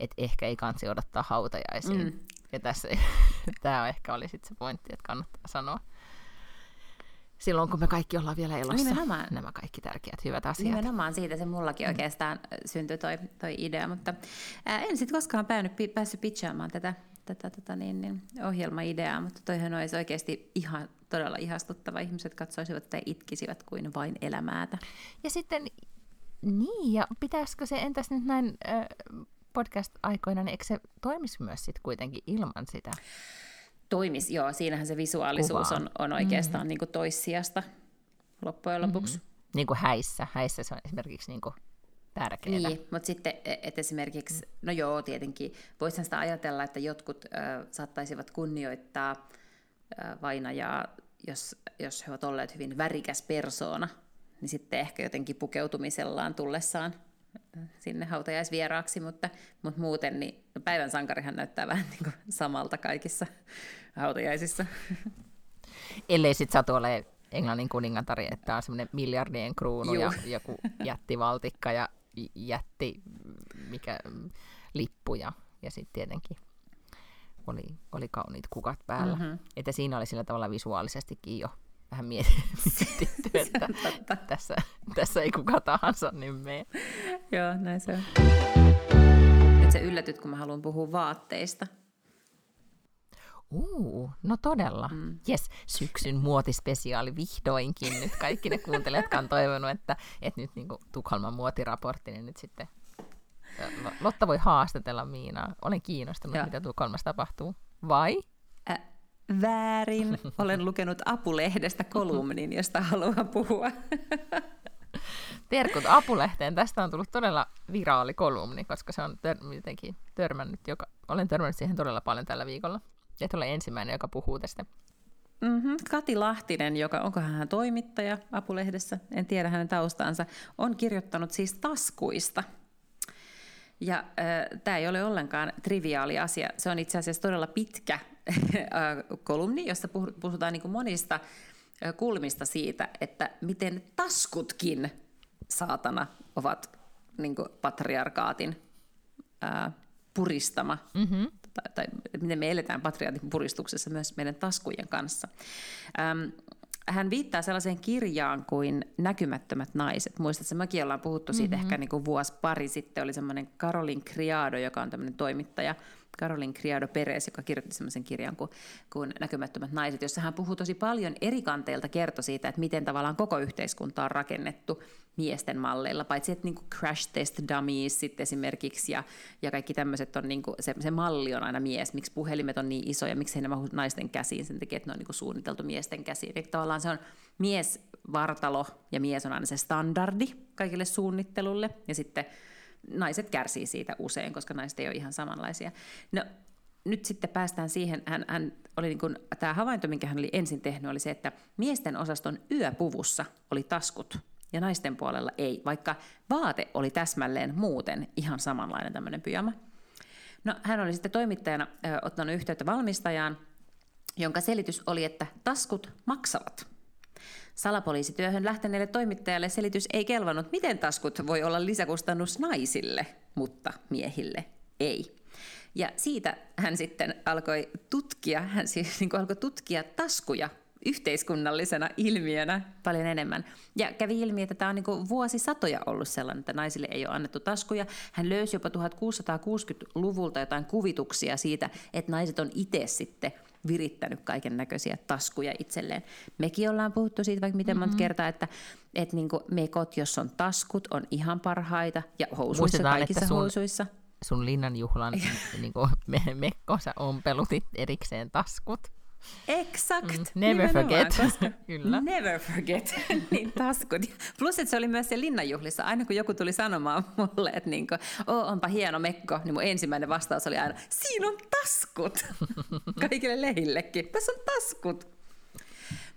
että ehkä ei kansi odottaa hautajaisiin. Mm. Ja tässä tämä ehkä oli sitten se pointti, että kannattaa sanoa silloin, kun me kaikki ollaan vielä elossa. Nimenomaan. Nämä kaikki tärkeät, hyvät asiat. Nimenomaan siitä se mullakin oikeastaan syntyi toi, toi idea, mutta ää, en sitten koskaan päänyt, päässyt pitchaamaan tätä, tätä tota niin, niin, ohjelmaideaa, mutta toihan olisi oikeasti ihan todella ihastuttava. Ihmiset katsoisivat tai itkisivät kuin vain elämäätä. Ja sitten, niin, ja pitäisikö se entäs nyt näin äh, podcast-aikoina, niin eikö se toimisi myös sitten kuitenkin ilman sitä? Toimisi, joo. Siinähän se visuaalisuus on, on oikeastaan mm. niin kuin toissijasta loppujen lopuksi. Mm-hmm. Niin kuin häissä. Häissä se on esimerkiksi niin kuin tärkeää. Niin, mutta sitten et esimerkiksi, no joo, tietenkin, voisihan sitä ajatella, että jotkut äh, saattaisivat kunnioittaa äh, vainajaa, jos, jos he ovat olleet hyvin värikäs persoona, niin sitten ehkä jotenkin pukeutumisellaan tullessaan sinne hautajaisvieraaksi, mutta, mutta muuten niin no päivän sankarihan näyttää vähän niin kuin samalta kaikissa hautajaisissa. Ellei sitten satu ole Englannin kuningatari, että on semmoinen miljardien kruunu Juh. ja joku jättivaltikka ja jätti mikä, lippu ja, ja sitten tietenkin oli, oli kauniit kukat päällä. Mm-hmm. Että siinä oli sillä tavalla visuaalisestikin jo vähän mietitty, että tässä, tässä ei kuka tahansa niin mene. Joo, näin se on. Nyt sä yllätyt, kun mä haluan puhua vaatteista. Uu, no todella. Mm. Yes, syksyn muotispesiaali vihdoinkin. Nyt kaikki ne kuuntelijat, on toivonut, että, että nyt niin Tukholman muotiraportti, niin nyt sitten Lotta voi haastatella Miinaa. Olen kiinnostunut, Joo. mitä Tukholmassa tapahtuu. Vai? Väärin. Olen lukenut Apulehdestä kolumnin, josta haluan puhua. Terkut Apulehteen. Tästä on tullut todella viraali kolumni, koska se on tör- jotenkin törmännyt, joka... olen törmännyt siihen todella paljon tällä viikolla. Et ole ensimmäinen, joka puhuu tästä. Mm-hmm. Kati Lahtinen, joka onko hän toimittaja Apulehdessä, en tiedä hänen taustansa, on kirjoittanut siis taskuista. Ja äh, tämä ei ole ollenkaan triviaali asia. Se on itse asiassa todella pitkä kolumni, jossa puhutaan niin monista kulmista siitä, että miten taskutkin saatana ovat niin patriarkaatin ää, puristama, mm-hmm. Tai, tai miten me eletään patriarkaatin puristuksessa myös meidän taskujen kanssa. Ähm, hän viittaa sellaiseen kirjaan kuin Näkymättömät naiset. Muistatko, mekin ollaan puhuttu siitä mm-hmm. ehkä niin kuin vuosi pari sitten. Oli semmoinen Karolin Criado, joka on tämmöinen toimittaja, Karolin Criado Perez, joka kirjoitti semmoisen kirjan kuin, kuin Näkymättömät naiset, jossa hän puhuu tosi paljon eri kanteilta, kertoi siitä, että miten tavallaan koko yhteiskunta on rakennettu miesten malleilla, paitsi että niin crash test dummies sitten esimerkiksi ja, ja kaikki tämmöiset on, niin kuin, se, se malli on aina mies, miksi puhelimet on niin isoja, miksi ne mahu naisten käsiin sen takia, että ne on niin kuin suunniteltu miesten käsiin. Eli tavallaan se on mies vartalo ja mies on aina se standardi kaikille suunnittelulle ja sitten naiset kärsii siitä usein, koska naiset ei ole ihan samanlaisia. No, nyt sitten päästään siihen, hän, hän oli niin kuin, tämä havainto, minkä hän oli ensin tehnyt, oli se, että miesten osaston yöpuvussa oli taskut ja naisten puolella ei, vaikka vaate oli täsmälleen muuten ihan samanlainen tämmöinen pyjama. No, hän oli sitten toimittajana ö, ottanut yhteyttä valmistajaan, jonka selitys oli, että taskut maksavat. Salapoliisityöhön lähteneelle toimittajalle selitys ei kelvannut, miten taskut voi olla lisäkustannus naisille, mutta miehille ei. Ja siitä hän sitten alkoi tutkia, hän siis niin alkoi tutkia taskuja yhteiskunnallisena ilmiönä paljon enemmän. Ja kävi ilmi, että tämä on niin vuosisatoja ollut sellainen, että naisille ei ole annettu taskuja. Hän löysi jopa 1660-luvulta jotain kuvituksia siitä, että naiset on itse sitten virittänyt kaiken näköisiä taskuja itselleen. Mekin ollaan puhuttu siitä vaikka miten mm-hmm. monta kertaa, että, että niin mekot, jos on taskut, on ihan parhaita. Ja housuissa, Muistetaan, kaikissa sun, housuissa. Sun linnanjuhlan niin me, mekkosa ompelutit erikseen taskut. Exakt. Mm, never forget. Koska, Kyllä. Never forget. niin taskut. Plus, että se oli myös se linnanjuhlissa. Aina kun joku tuli sanomaan mulle, että niin kuin, oh, onpa hieno mekko, niin mun ensimmäinen vastaus oli aina, siinä on taskut. Kaikille lehillekin. Tässä on taskut.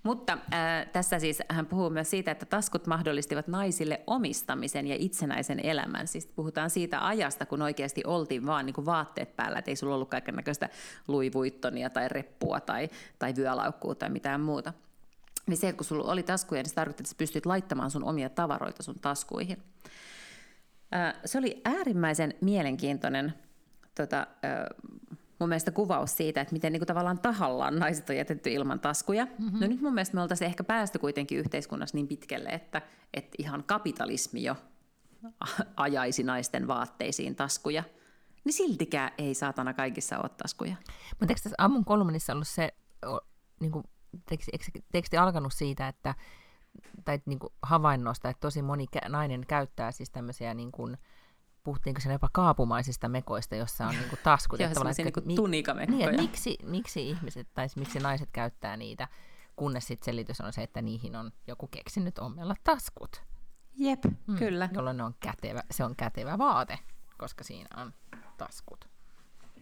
Mutta äh, tässä siis hän puhuu myös siitä, että taskut mahdollistivat naisille omistamisen ja itsenäisen elämän. Siis puhutaan siitä ajasta, kun oikeasti oltiin vaan niin kuin vaatteet päällä, että ei sulla ollut näköistä luivuittonia tai reppua tai, tai vyölaukkua tai mitään muuta. Niin se, kun sulla oli taskuja, niin se tarkoitti, että sä pystyt laittamaan sun omia tavaroita sun taskuihin. Äh, se oli äärimmäisen mielenkiintoinen tota, äh, mun mielestä kuvaus siitä, että miten niin kuin tavallaan tahallaan naiset on jätetty ilman taskuja. Mm-hmm. No nyt mun mielestä me oltaisiin ehkä päästy kuitenkin yhteiskunnassa niin pitkälle, että, että ihan kapitalismi jo ajaisi naisten vaatteisiin taskuja. Niin siltikään ei saatana kaikissa ole taskuja. Mutta eikö tässä aamun kolumnissa ollut se niin kuin, teksti, teksti alkanut siitä, että tai niin kuin havainnosta, että tosi moni nainen käyttää siis tämmöisiä niin kuin, puhuttiinko siinä jopa kaapumaisista mekoista, jossa on niinku taskut. Joo, semmoisia niinku tunikamekkoja. Niin, miksi, miksi ihmiset tai miksi naiset käyttää niitä, kunnes sitten selitys on se, että niihin on joku keksinyt omella taskut. Jep, mm, kyllä. Jolloin on kätevä, se on kätevä vaate, koska siinä on taskut.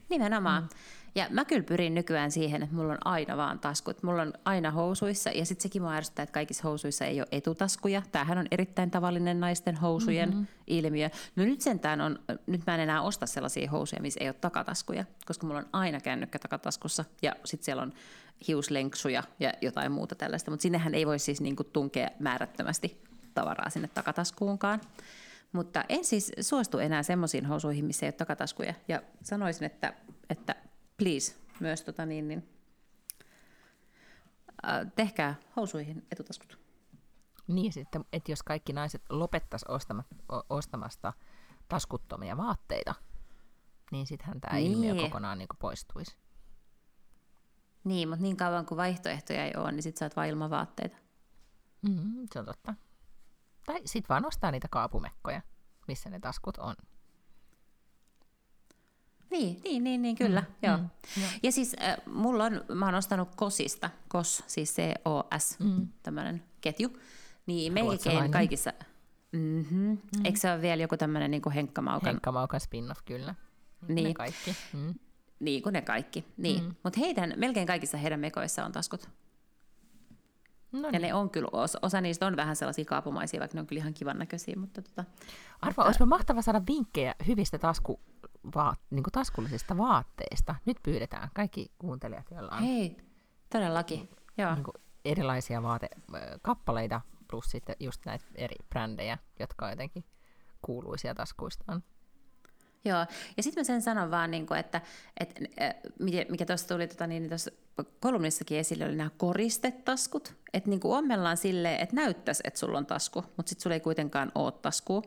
Nimenomaan. Mm. Ja mä kyllä pyrin nykyään siihen, että mulla on aina vaan taskut. Mulla on aina housuissa, ja sitten sekin mua ärsyttää, että kaikissa housuissa ei ole etutaskuja. Tämähän on erittäin tavallinen naisten housujen mm-hmm. ilmiö. No nyt sentään on, nyt mä en enää osta sellaisia housuja, missä ei ole takataskuja, koska mulla on aina kännykkä takataskussa, ja sitten siellä on hiuslenksuja ja jotain muuta tällaista. Mutta sinnehän ei voi siis niinku tunkea määrättömästi tavaraa sinne takataskuunkaan. Mutta en siis suostu enää semmoisiin housuihin, missä ei ole takataskuja. Ja sanoisin, että, että please, myös tota niin, niin, äh, tehkää housuihin etutaskut. Niin, sitten, että jos kaikki naiset lopettaisiin ostamasta taskuttomia vaatteita, niin sittenhän tämä niin. ilmiö kokonaan niin poistuisi. Niin, mutta niin kauan kuin vaihtoehtoja ei ole, niin sitten saat vain ilman vaatteita. Mm, se on totta. Tai sitten vaan ostaa niitä kaapumekkoja, missä ne taskut on. Niin, niin, niin, niin kyllä. Mm, joo. Mm, joo. Ja siis äh, mulla on, mä oon ostanut Kosista, Kos, siis C-O-S, mm. tämmöinen ketju. Niin melkein kaikissa... Mm-hmm. Mm. Eikö se ole vielä joku tämmöinen niin Henkkamaukan? Henkkamaukan spin-off, kyllä. Niin. Ne kaikki. Mm. Niin kuin ne kaikki. Niin. Mm. Mutta heidän, melkein kaikissa heidän mekoissa on taskut. No niin. Ja ne on kyllä, osa, osa niistä on vähän sellaisia kaapumaisia, vaikka ne on kyllä ihan kivan näköisiä. Mutta tota, Arva, että... olisi mahtava saada vinkkejä hyvistä tasku, vaat, niin taskullisista vaatteista. Nyt pyydetään kaikki kuuntelijat, joilla on Hei, todellakin. Joo. Niin erilaisia vaatekappaleita plus sitten just näitä eri brändejä, jotka on jotenkin kuuluisia taskuistaan. Joo, ja sitten mä sen sanon vaan, niin kuin, että, että mikä tuossa tuli tota, niin, tuossa kolumnissakin esille, oli nämä koristetaskut. Että niin ommellaan silleen, että näyttäisi, että sulla on tasku, mutta sitten sulla ei kuitenkaan ole taskua.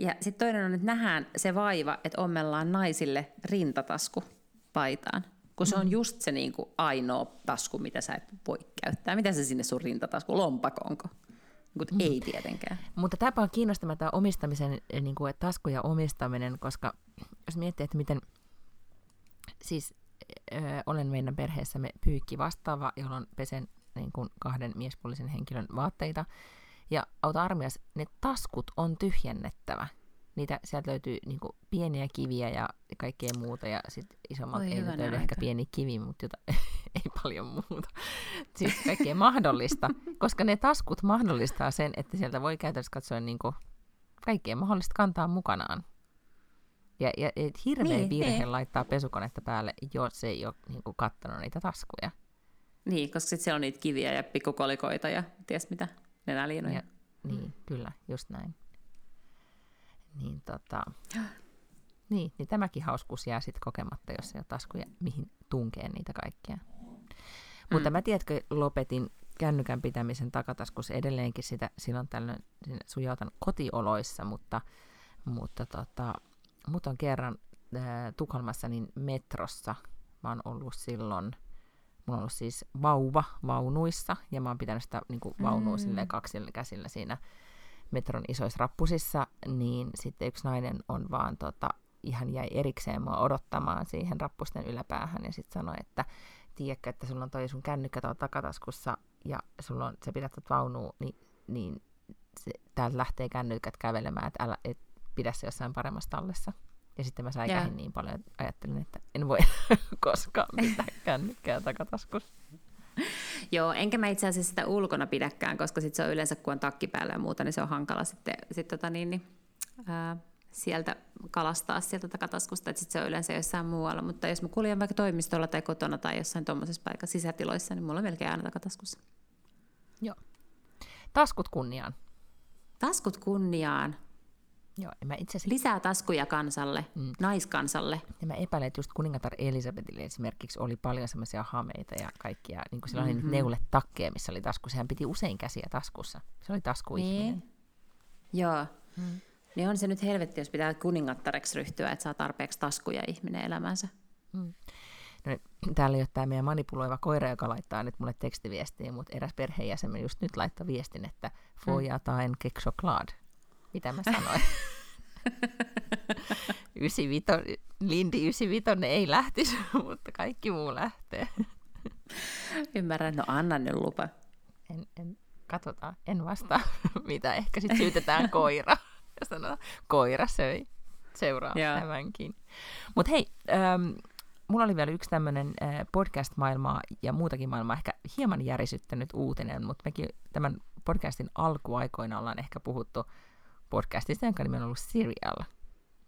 Ja sitten toinen on, että nähdään se vaiva, että ommellaan naisille rintatasku paitaan. Kun se on mm. just se niin kuin ainoa tasku, mitä sä et voi käyttää. Mitä se sinne sun rintatasku, lompakonko? Mutta mm. ei tietenkään. Mutta tämä on kiinnostava tämä omistamisen, niin kuin, taskuja omistaminen, koska jos miettii, että miten, siis äh, olen meidän perheessämme pyykki vastaava, jolloin pesen niin kuin kahden miespuolisen henkilön vaatteita, ja auta armias, ne taskut on tyhjennettävä. Niitä, sieltä löytyy niin kuin, pieniä kiviä ja kaikkea muuta, ja sitten isommat ei löydy ehkä pieni kivi, mutta jota, ei paljon muuta. Siis kaikkea mahdollista, koska ne taskut mahdollistaa sen, että sieltä voi käytännössä katsoa niin kuin, kaikkea mahdollista kantaa mukanaan. Ja, ja et hirveä niin, virhe niin. laittaa pesukonetta päälle, jos ei ole niin kuin, kattanut niitä taskuja. Niin, koska sitten siellä on niitä kiviä ja pikkukolikoita ja ties mitä nenäliinoja. Ja, niin, kyllä, just näin. Niin, tota, niin, niin tämäkin hauskuus jää sitten kokematta, jos ei ole taskuja, mihin tunkee niitä kaikkia. Mm. Mutta mä tiedätkö, lopetin kännykän pitämisen takataskussa edelleenkin sitä silloin tällöin sujautan kotioloissa, mutta, mutta tota, mut on kerran äh, Tukholmassa niin metrossa, mä oon ollut silloin mulla on ollut siis vauva vaunuissa, ja mä oon pitänyt sitä niin kuin vaunua mm. silleen kaksilla käsillä siinä metron isoissa rappusissa, niin sitten yksi nainen on vaan tota, ihan jäi erikseen mua odottamaan siihen rappusten yläpäähän ja sitten sanoi, että tiedätkö, että sulla on toi sun kännykkä tuolla takataskussa ja sulla on, sä pidät vaunua, niin, niin se, täältä lähtee kännykät kävelemään, että älä, et pidä se jossain paremmassa tallessa. Ja sitten mä säikähin yeah. niin paljon, että ajattelin, että en voi koskaan pitää kännykkää takataskussa. Joo, enkä mä itse asiassa sitä ulkona pidäkään, koska sit se on yleensä, kun on takki päällä ja muuta, niin se on hankala sitten sit tota niin, niin, ää, sieltä kalastaa sieltä takataskusta, että sit se on yleensä jossain muualla. Mutta jos mä kuljen vaikka toimistolla tai kotona tai jossain tuommoisessa paikassa sisätiloissa, niin mulla on melkein aina takataskussa. Joo. Taskut kunniaan. Taskut kunniaan. Joo, mä itse asiassa... Lisää taskuja kansalle, mm. naiskansalle. Ja mä epäilen, että just kuningatar Elisabetille esimerkiksi oli paljon semmoisia hameita ja kaikkia, niin kuin oli mm-hmm. neuletakkeja, missä oli tasku. Sehän piti usein käsiä taskussa. Se oli taskuihminen. Niin. Joo. Mm. Niin on se nyt helvetti, jos pitää kuningattareksi ryhtyä, että saa tarpeeksi taskuja ihminen elämänsä. Mm. No, täällä ei ole tämä meidän manipuloiva koira, joka laittaa nyt mulle tekstiviestiä, mutta eräs perheenjäsen just nyt laittoi viestin, että får jag ta en kexoklad? Mitä mä sanoin? 95, Lindi 95 ei lähtisi, mutta kaikki muu lähtee. Ymmärrän, no anna nyt lupa. En, en, katsotaan, en vastaa, mitä ehkä sitten syytetään koira. Ja sanotaan, koira söi. Seuraa Joo. tämänkin. Mutta hei, ähm, mulla oli vielä yksi tämmöinen äh, podcast-maailmaa ja muutakin maailmaa ehkä hieman järisyttänyt uutinen, mutta mekin tämän podcastin alkuaikoina ollaan ehkä puhuttu podcastista, jonka nimi on ollut Serial,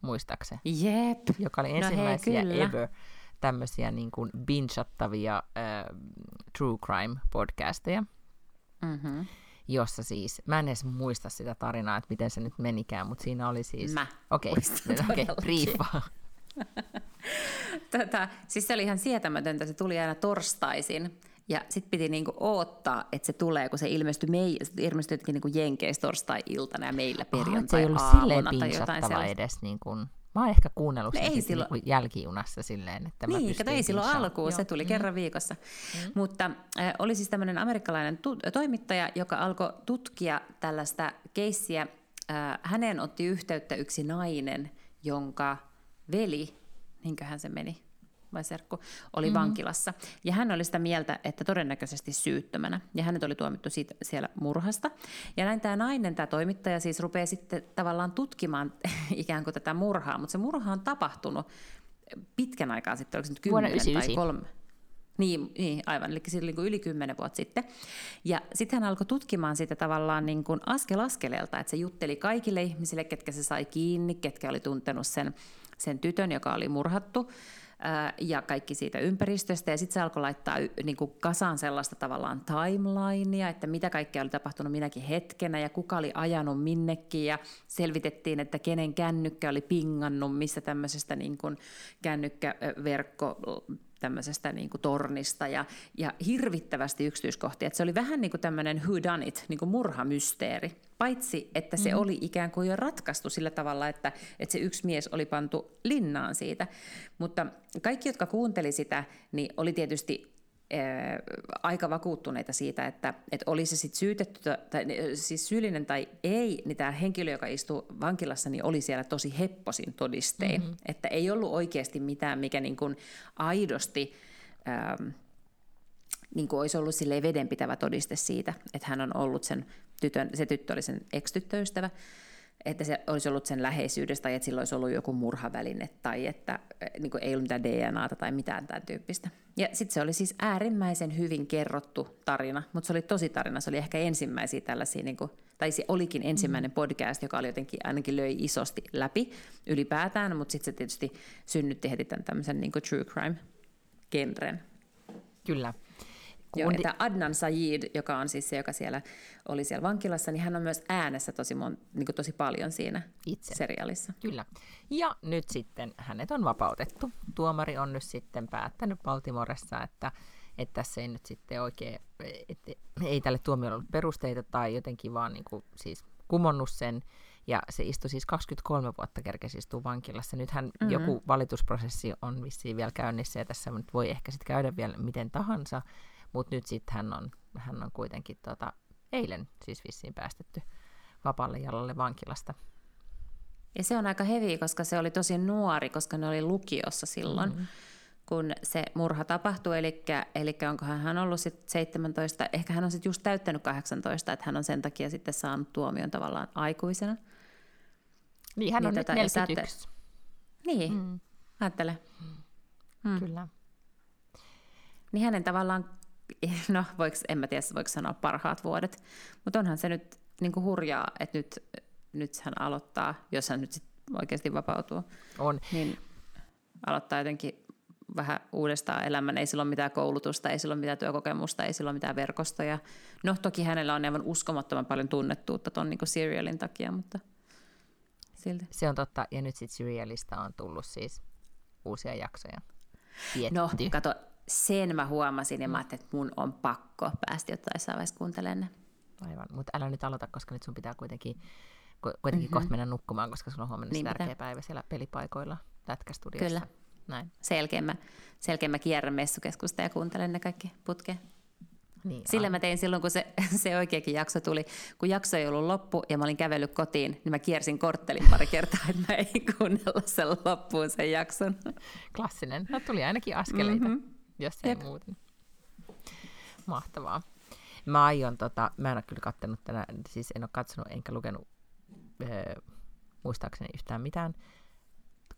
muistaakseni. Jep. Joka oli ensimmäisiä no hei, ever tämmöisiä niin kuin bingeattavia äh, true crime podcasteja. Mm-hmm. Jossa siis, mä en edes muista sitä tarinaa, että miten se nyt menikään, mutta siinä oli siis... Mä Okei, okay, okay, briefaa. Tätä, siis se oli ihan sietämätöntä, se tuli aina torstaisin. Ja sitten piti niinku odottaa, että se tulee, kun se ilmestyi, mei, ilmestyi jotenkin niinku Jenkeissä torstai-iltana ja meillä perjantai-aamuna tai jotain sellaista. edes niin kuin... Mä oon ehkä kuunnellut no sitä silloin... niin jälkijunassa silleen, että Niin, mä kato, ei silloin alkuun, Joo. se tuli mm. kerran viikossa. Mm. Mutta äh, oli siis tämmöinen amerikkalainen tu- toimittaja, joka alkoi tutkia tällaista keissiä. Äh, häneen otti yhteyttä yksi nainen, jonka veli, niinköhän se meni, vai serkku, oli mm-hmm. vankilassa. Ja hän oli sitä mieltä, että todennäköisesti syyttömänä. Ja hänet oli tuomittu siitä, siellä murhasta. Ja näin tämä nainen, tämä toimittaja siis rupeaa sitten tavallaan tutkimaan ikään kuin tätä murhaa. Mutta se murha on tapahtunut pitkän aikaa sitten, oliko se nyt kymmenen tai kolme. Niin, niin, aivan, eli niin kuin yli kymmenen vuotta sitten. Ja sitten hän alkoi tutkimaan sitä tavallaan niin kuin askel askeleelta, että se jutteli kaikille ihmisille, ketkä se sai kiinni, ketkä oli tuntenut sen, sen tytön, joka oli murhattu ja kaikki siitä ympäristöstä. Ja sitten se alkoi laittaa niin kuin kasaan sellaista tavallaan timelinea, että mitä kaikkea oli tapahtunut minäkin hetkenä ja kuka oli ajanut minnekin. Ja selvitettiin, että kenen kännykkä oli pingannut, missä tämmöisestä niin kuin kännykkäverkko tämmöisestä niin kuin tornista ja, ja hirvittävästi yksityiskohtia. Että se oli vähän niin kuin tämmöinen who done it, niin kuin murhamysteeri. Paitsi, että se mm. oli ikään kuin jo ratkaistu sillä tavalla, että, että se yksi mies oli pantu linnaan siitä. Mutta kaikki, jotka kuunteli sitä, niin oli tietysti aika vakuuttuneita siitä, että, että oli se sitten syytetty, tai siis syyllinen tai ei, niin tämä henkilö, joka istuu vankilassa, niin oli siellä tosi hepposin todistein. Mm-hmm. Että ei ollut oikeasti mitään, mikä niin kuin aidosti... Ähm, niin kuin olisi ollut vedenpitävä todiste siitä, että hän on ollut sen tytön, se tyttö oli sen ex-tyttöystävä, että se olisi ollut sen läheisyydestä tai että sillä olisi ollut joku murhaväline tai että niin kuin ei ollut mitään DNAta tai mitään tämän tyyppistä. Ja sitten se oli siis äärimmäisen hyvin kerrottu tarina, mutta se oli tosi tarina. Se oli ehkä ensimmäisiä tällaisia, niin kuin, tai se olikin ensimmäinen mm. podcast, joka oli jotenkin ainakin löi isosti läpi ylipäätään, mutta sitten se tietysti synnytti heti tämän tämmöisen niin kuin true crime-genren. Kyllä. Joo, että Adnan Sayid, joka on siis se, joka siellä oli siellä vankilassa, niin hän on myös äänessä tosi, mon, niin kuin tosi paljon siinä Itse. seriaalissa. Kyllä. Ja nyt sitten hänet on vapautettu. Tuomari on nyt sitten päättänyt Baltimoressa, että, että tässä ei nyt sitten oikein, että ei tälle tuomiolle ollut perusteita tai jotenkin vaan niin kuin, siis kumonnut sen. Ja se istui siis 23 vuotta kerkesi istua vankilassa. Nythän mm-hmm. joku valitusprosessi on vissiin vielä käynnissä ja tässä nyt voi ehkä sitten käydä vielä miten tahansa, mutta nyt sitten hän on, hän on kuitenkin tota, eilen siis vissiin päästetty vapaalle jalalle vankilasta. Ja se on aika hevi, koska se oli tosi nuori, koska ne oli lukiossa silloin. Mm-hmm kun se murha tapahtui, eli, eli onkohan hän ollut sitten 17, ehkä hän on sitten just täyttänyt 18, että hän on sen takia sitten saanut tuomion tavallaan aikuisena. Niin, hän on niin, nyt tota, 41. Saatte... Niin, mm. ajattele. Mm. Kyllä. Niin hänen tavallaan, no voiko, en mä tiedä, voiko sanoa parhaat vuodet, mutta onhan se nyt niin kuin hurjaa, että nyt, nyt hän aloittaa, jos hän nyt sit oikeasti vapautuu. On. Niin aloittaa jotenkin vähän uudestaan elämän. Ei sillä ole mitään koulutusta, ei sillä ole mitään työkokemusta, ei sillä ole mitään verkostoja. No toki hänellä on aivan uskomattoman paljon tunnettuutta tuon niin serialin takia, mutta silti. Se on totta, ja nyt sitten serialista on tullut siis uusia jaksoja. Tietty. No, kato, sen mä huomasin ja mä ajattelin, että mun on pakko päästä jotain vaiheessa kuuntelemaan. Aivan, mutta älä nyt aloita, koska nyt sun pitää kuitenkin, kuitenkin mm-hmm. kohta mennä nukkumaan, koska sulla on huomenna niin tärkeä päivä siellä pelipaikoilla lätkästudiossa. Kyllä. Näin. Sen jälkeen mä, sen jälkeen mä kierrän messukeskusta ja kuuntelen ne kaikki putkeen. Niin, Sillä mä tein silloin, kun se, se oikeakin jakso tuli. Kun jakso ei ollut loppu ja mä olin kävellyt kotiin, niin mä kiersin korttelin pari kertaa, että mä ei kuunnella sen loppuun sen jakson. Klassinen. No tuli ainakin askeleita, mm-hmm. Jos ei Jep. muuten. Mahtavaa. Mä aion, tota, mä en ole kyllä kattonut tänä, siis en ole katsonut enkä lukenut öö, muistaakseni yhtään mitään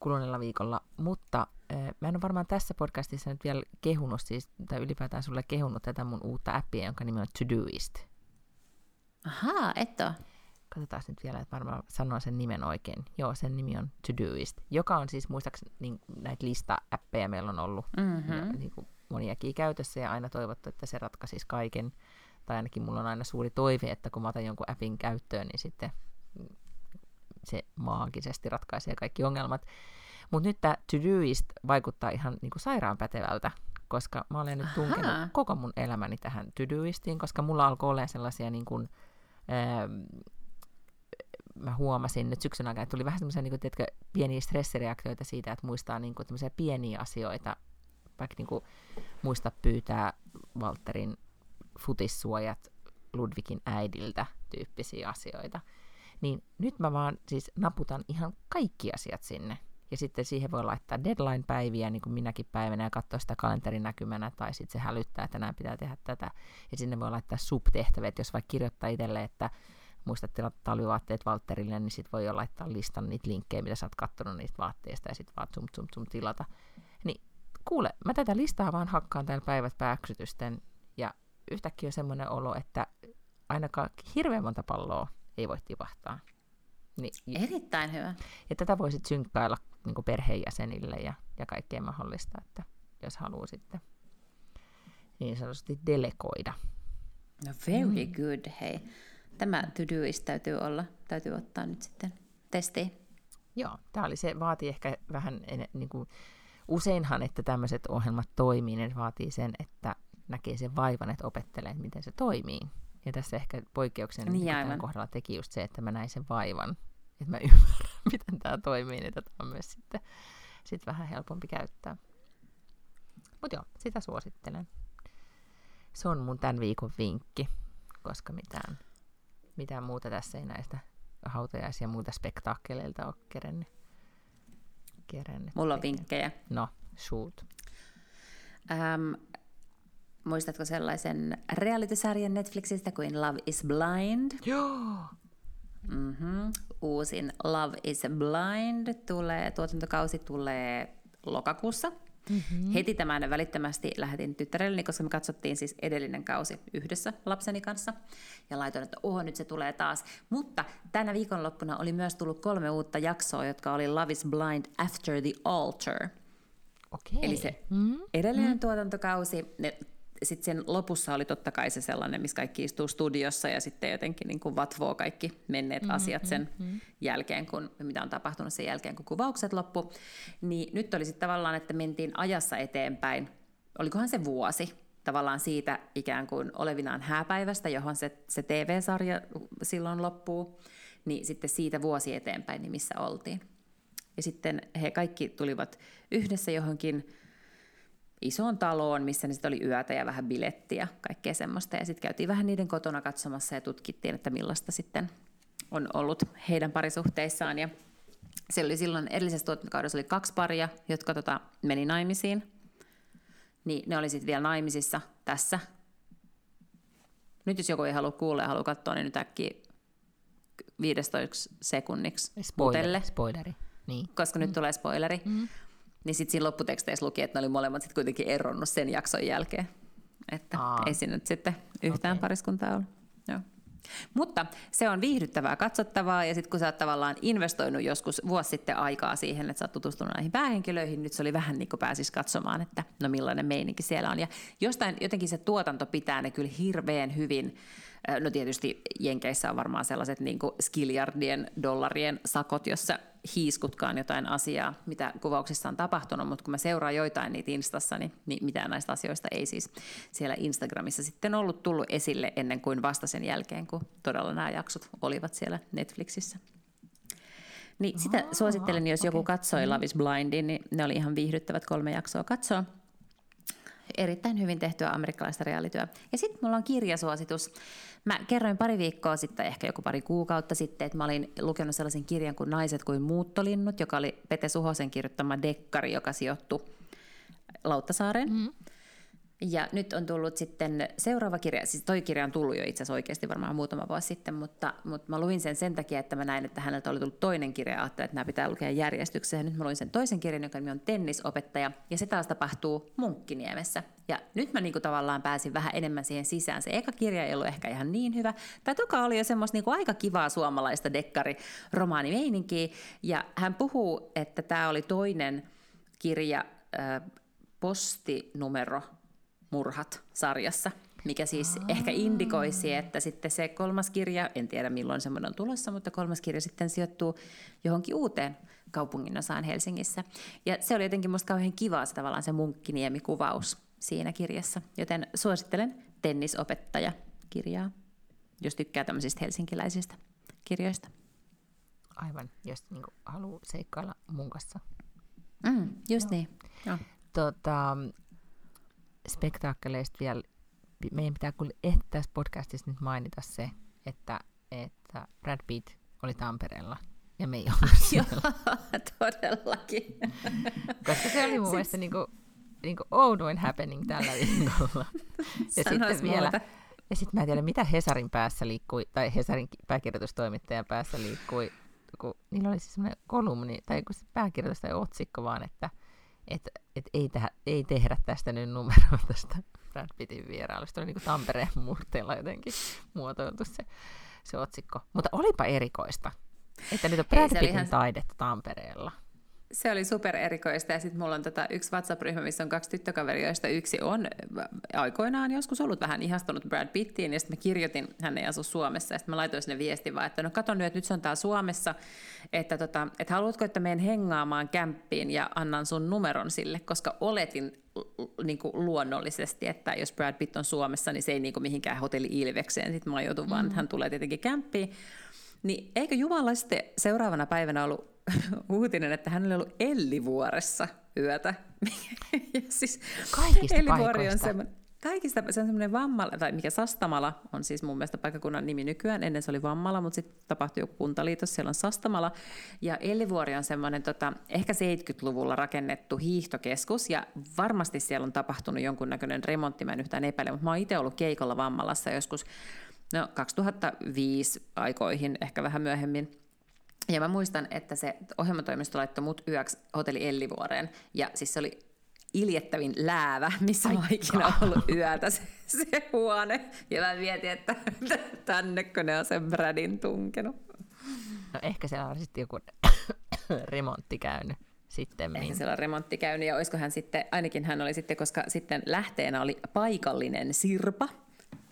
kuluneella viikolla, mutta äh, mä en ole varmaan tässä podcastissa nyt vielä kehunut siis, tai ylipäätään sulle kehunut tätä mun uutta appia, jonka nimi on Todoist. Ahaa, et ole. Katsotaan nyt vielä, että varmaan sanoa sen nimen oikein. Joo, sen nimi on Todoist, joka on siis muistaakseni niin, näitä lista-appeja meillä on ollut mm-hmm. niin kuin moniakin käytössä ja aina toivottu, että se ratkaisisi kaiken. Tai ainakin mulla on aina suuri toive, että kun mä otan jonkun appin käyttöön, niin sitten se maagisesti ratkaisee kaikki ongelmat. Mutta nyt tämä Todoist vaikuttaa ihan niinku sairaan pätevältä, koska mä olen nyt tunkenut Aha. koko mun elämäni tähän Todoistiin, koska mulla alkoi olla sellaisia niin kuin, ää, mä huomasin nyt syksyn aikana, että tuli vähän semmoisia niin pieniä stressireaktioita siitä, että muistaa niin kuin, pieniä asioita, vaikka niin kuin, muista pyytää Walterin futissuojat Ludvikin äidiltä tyyppisiä asioita niin nyt mä vaan siis naputan ihan kaikki asiat sinne. Ja sitten siihen voi laittaa deadline-päiviä, niin kuin minäkin päivänä, ja katsoa sitä kalenterin näkymänä, tai sitten se hälyttää, että tänään pitää tehdä tätä. Ja sinne voi laittaa subtehtäviä, että jos vaikka kirjoittaa itselle, että muistat tilata talvivaatteet Valterille, niin sitten voi jo laittaa listan niitä linkkejä, mitä sä oot kattonut niistä vaatteista, ja sitten vaan zum, zum, zum tilata. Niin kuule, mä tätä listaa vaan hakkaan täällä päivät pääksytysten, ja yhtäkkiä on semmoinen olo, että ainakaan hirveän monta palloa ei voi tipahtaa. Niin, Erittäin hyvä. Ja tätä voisit synkkailla niin perheenjäsenille ja, ja kaikkea mahdollista, että jos haluaa sitten niin sanotusti delegoida. No very mm. good, hei. Tämä to-doist täytyy olla, täytyy ottaa nyt sitten testiin. Joo, tämä oli se, vaatii ehkä vähän, niin kuin, useinhan, että tämmöiset ohjelmat toimii, ne vaatii sen, että näkee sen vaivan, että opettelee, miten se toimii. Ja tässä ehkä poikkeuksen niin tämän kohdalla teki just se, että mä näin sen vaivan, että mä ymmärrän, miten tämä toimii, niin tätä on myös sitten sit vähän helpompi käyttää. Mutta joo, sitä suosittelen. Se on mun tämän viikon vinkki, koska mitään, mitään muuta tässä ei näistä hautajaisia ja muuta spektaakkeleilta ole kerennyt. kerennyt Mulla on vinkkejä. No, shoot. Ähm, Muistatko sellaisen reality-sarjan Netflixistä kuin Love is Blind? Joo! Mm-hmm. Uusin Love is Blind tulee, tuotantokausi tulee lokakuussa. Mm-hmm. Heti tämän välittömästi lähetin tyttärelleni, koska me katsottiin siis edellinen kausi yhdessä lapseni kanssa. Ja laitoin, että oho, nyt se tulee taas. Mutta tänä viikonloppuna oli myös tullut kolme uutta jaksoa, jotka oli Love is Blind After the Altar. Okay. Eli se mm-hmm. edellinen mm-hmm. tuotantokausi, ne sitten sen lopussa oli totta kai se sellainen, missä kaikki istuu studiossa ja sitten jotenkin niin kuin vatvoo kaikki menneet mm-hmm, asiat sen mm-hmm. jälkeen, kun, mitä on tapahtunut sen jälkeen, kun kuvaukset loppu. Niin nyt oli sitten tavallaan, että mentiin ajassa eteenpäin, olikohan se vuosi, tavallaan siitä ikään kuin olevinaan hääpäivästä, johon se, se TV-sarja silloin loppuu, niin sitten siitä vuosi eteenpäin, niin missä oltiin. Ja sitten he kaikki tulivat yhdessä johonkin isoon taloon, missä ne sitten oli yötä ja vähän bilettiä, kaikkea semmoista. Ja sitten käytiin vähän niiden kotona katsomassa ja tutkittiin, että millaista sitten on ollut heidän parisuhteissaan. Ja se oli silloin edellisessä tuotantokaudessa oli kaksi paria, jotka tota, meni naimisiin. Niin ne oli sitten vielä naimisissa tässä. Nyt jos joku ei halua kuulla ja haluaa katsoa, niin nyt äkkiä 15 sekunniksi Spoiler, spoileri. Niin. koska nyt tulee spoileri. Mm. Niin sitten siinä lopputeksteissä luki, että ne oli molemmat sitten kuitenkin eronnut sen jakson jälkeen. Että Aa. ei siinä nyt sitten yhtään Okei. pariskuntaa ollut. Joo. Mutta se on viihdyttävää, katsottavaa, ja sitten kun sä oot tavallaan investoinut joskus vuosi sitten aikaa siihen, että sä oot tutustunut näihin päähenkilöihin, nyt se oli vähän niin kuin pääsis katsomaan, että no millainen meininki siellä on. Ja jostain jotenkin se tuotanto pitää ne kyllä hirveän hyvin. No tietysti Jenkeissä on varmaan sellaiset niin kuin skiljardien dollarien sakot, jossa hiiskutkaan jotain asiaa, mitä kuvauksissa on tapahtunut, mutta kun mä seuraan joitain niitä Instassa, niin, niin mitään näistä asioista ei siis siellä Instagramissa sitten ollut tullut esille ennen kuin vasta sen jälkeen, kun todella nämä jaksot olivat siellä Netflixissä. Niin sitä suosittelen, jos joku katsoi Love is Blindin, niin ne oli ihan viihdyttävät kolme jaksoa katsoa. Erittäin hyvin tehtyä amerikkalaista reaalityöä. Ja sitten mulla on kirjasuositus. Mä kerroin pari viikkoa sitten, ehkä joku pari kuukautta sitten, että mä olin lukenut sellaisen kirjan kuin Naiset kuin muuttolinnut, joka oli Pete Suhosen kirjoittama dekkari, joka sijoittui Lauttasaareen. Mm. Ja nyt on tullut sitten seuraava kirja, siis toi kirja on tullut jo itse asiassa oikeasti varmaan muutama vuosi sitten, mutta, mutta mä luin sen sen takia, että mä näin, että häneltä oli tullut toinen kirja ja ajattelin, että nämä pitää lukea järjestykseen. Nyt mä luin sen toisen kirjan, joka nimi on Tennisopettaja, ja se taas tapahtuu Munkkiniemessä. Ja nyt mä niinku tavallaan pääsin vähän enemmän siihen sisään. Se eka kirja ei ollut ehkä ihan niin hyvä. Tämä toka oli jo semmoista niinku aika kivaa suomalaista dekkari-romaanimeininkiä, ja hän puhuu, että tämä oli toinen kirja äh, postinumero murhat sarjassa, mikä siis Aa. ehkä indikoisi, että sitten se kolmas kirja, en tiedä milloin semmoinen on tulossa, mutta kolmas kirja sitten sijoittuu johonkin uuteen kaupunginosaan Helsingissä. Ja se oli jotenkin musta kauhean kivaa se tavallaan se munkkiniemi-kuvaus siinä kirjassa, joten suosittelen tennisopettaja-kirjaa, jos tykkää tämmöisistä helsinkiläisistä kirjoista. Aivan, jos niinku haluaa seikkailla mun kanssa. Mm, just niin. Joo. Tota, spektaakkeleista vielä, meidän pitää kyllä ehti tässä podcastissa nyt mainita se, että, että Brad Pitt oli Tampereella ja me ei ollut siellä. Todellakin. Koska se oli mun mielestä niinku, niinku oudoin happening tällä viikolla. Ja sitten vielä, muuta. ja sitten mä en tiedä, mitä Hesarin päässä liikkui, tai Hesarin ki- pääkirjoitustoimittajan päässä liikkui, kun niillä oli siis semmoinen kolumni, tai kun se pääkirjoitus tai otsikko vaan, että et, et ei, tehdä, ei tehdä tästä nyt numeroa tästä Brad Pittin vierailusta. Oli niin kuin Tampereen murteella jotenkin muotoiltu se, se otsikko. Mutta olipa erikoista, että nyt on Brad Pittin ihan- taidetta Tampereella. Se oli super erikoista. Ja sitten mulla on tota yksi WhatsApp-ryhmä, missä on kaksi tyttökaveria, joista yksi on äh, aikoinaan joskus ollut vähän ihastunut Brad Pittiin. Ja sitten mä kirjoitin, hän ei asu Suomessa. Ja sitten mä laitoin sinne viestin vaan, että no kato nyt, että nyt se on tää Suomessa, että, tota, että haluatko, että menen hengaamaan kämppiin ja annan sun numeron sille, koska oletin niin kuin luonnollisesti, että jos Brad Pitt on Suomessa, niin se ei niin kuin mihinkään hotelli Ilvekseen. Sitten majoitu, vaan että hän tulee tietenkin kämppiin. Niin eikö Jumala sitten seuraavana päivänä ollut uutinen, että hän oli ollut Ellivuoressa yötä. ja siis Kaikista Ellivuori on semmoinen, kaikista, se on semmoinen Vammala, tai mikä Sastamala on siis mun mielestä paikkakunnan nimi nykyään, ennen se oli Vammala, mutta sitten tapahtui joku kuntaliitos, siellä on Sastamala, ja Ellivuori on semmoinen tota, ehkä 70-luvulla rakennettu hiihtokeskus, ja varmasti siellä on tapahtunut jonkunnäköinen remontti, mä en yhtään epäile, mutta mä oon itse ollut keikolla Vammalassa joskus, no 2005 aikoihin, ehkä vähän myöhemmin, ja mä muistan, että se ohjelmatoimisto laittoi mut yöksi hotelli Ellivuoreen. Ja siis se oli iljettävin läävä, missä mä ikinä ollut yötä se, se huone. Ja mä mietin, että tännekö ne on sen Bradin tunkenut. No ehkä siellä on sitten joku remontti käynyt sitten. Eihän siellä on remontti käynyt ja olisiko hän sitten, ainakin hän oli sitten, koska sitten lähteenä oli paikallinen Sirpa,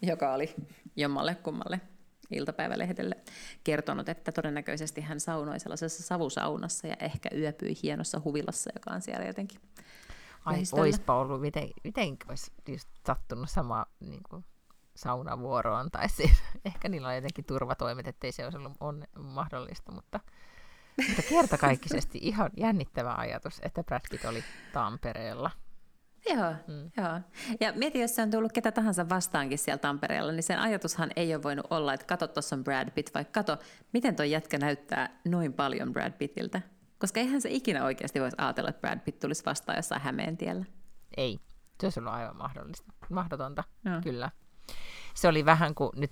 joka oli jommalle kummalle iltapäivälehdelle kertonut, että todennäköisesti hän saunoi sellaisessa savusaunassa ja ehkä yöpyi hienossa huvilassa, joka on siellä jotenkin Ai, lähistöllä. oispa ollut, miten, miten olisi just sattunut sama niin kuin saunavuoroon, tai siis ehkä niillä on jotenkin turvatoimet, ettei se olisi ollut on mahdollista, mutta, mutta kertakaikkisesti ihan jännittävä ajatus, että Brad Pitt oli Tampereella. Joo, mm. joo. Ja mieti, jos se on tullut ketä tahansa vastaankin siellä Tampereella, niin sen ajatushan ei ole voinut olla, että kato, tuossa on Brad Pitt, vai kato, miten tuo jätkä näyttää noin paljon Brad Pittiltä. Koska eihän se ikinä oikeasti voisi ajatella, että Brad Pitt tulisi vastaan jossain Hämeen tiellä. Ei, se olisi ollut aivan mahdollista. Mahdotonta, no. kyllä. Se oli vähän kuin, nyt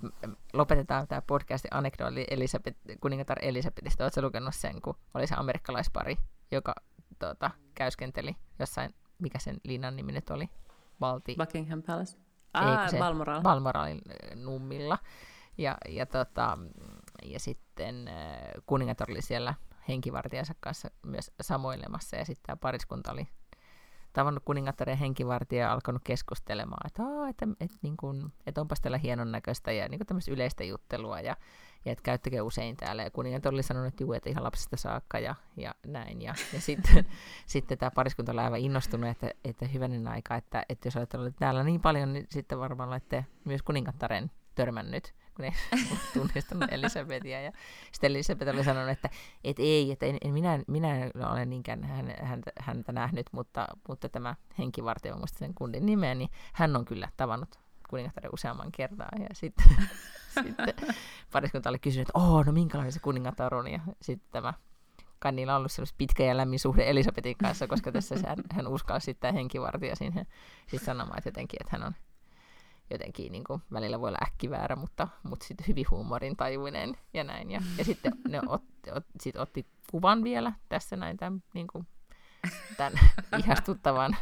lopetetaan tämä podcast anekdooli Elisabeth, kuningatar Elisabetista. Oletko lukenut sen, kun oli se amerikkalaispari, joka tuota, käyskenteli jossain, mikä sen linnan nimi nyt oli? Valti. Buckingham Palace. Ah, Balmoral. Balmoralin nummilla. Ja, ja, tota, ja sitten kuningatar oli siellä henkivartijansa kanssa myös samoilemassa, ja sitten tämä pariskunta oli tavannut kuningattaren henkivartija ja alkanut keskustelemaan, että, että, että, niin kuin, että onpas tällä hienon näköistä ja niin tämmöistä yleistä juttelua ja, ja että käyttäkö usein täällä. Ja kuningatar oli sanonut, että juu, että ihan lapsesta saakka ja, ja näin. Ja, ja sitten, sitten tämä pariskunta oli aivan innostunut, että, että hyvänen aika, että, että jos olette olleet täällä niin paljon, niin sitten varmaan olette myös kuningattaren törmännyt kun ei tunnistanut Elisabetia. Ja sitten Elisabeth oli sanonut, että et ei, että en, en minä, minä en ole niinkään hän, häntä, häntä nähnyt, mutta, mutta tämä henkivartija, muista sen kundin nimeä, niin hän on kyllä tavannut kuningattaren useamman kertaa. Ja sitten, sitten pariskunta oli kysynyt, että oh, no minkälainen se kuningatar on. Ja sitten tämä kai niillä on ollut pitkä ja lämmin suhde Elisabetin kanssa, koska tässä hän, hän uskalsi sitten henkivartija siihen sit sanomaan, että jotenkin, että hän on jotenkin niin kuin, välillä voi olla äkkiväärä, mutta, mutta sitten hyvin huumorin tajuinen ja näin. Ja, ja sitten ne ot, ot, sit otti kuvan vielä tässä näin tämän, niin kuin, tämän ihastuttavan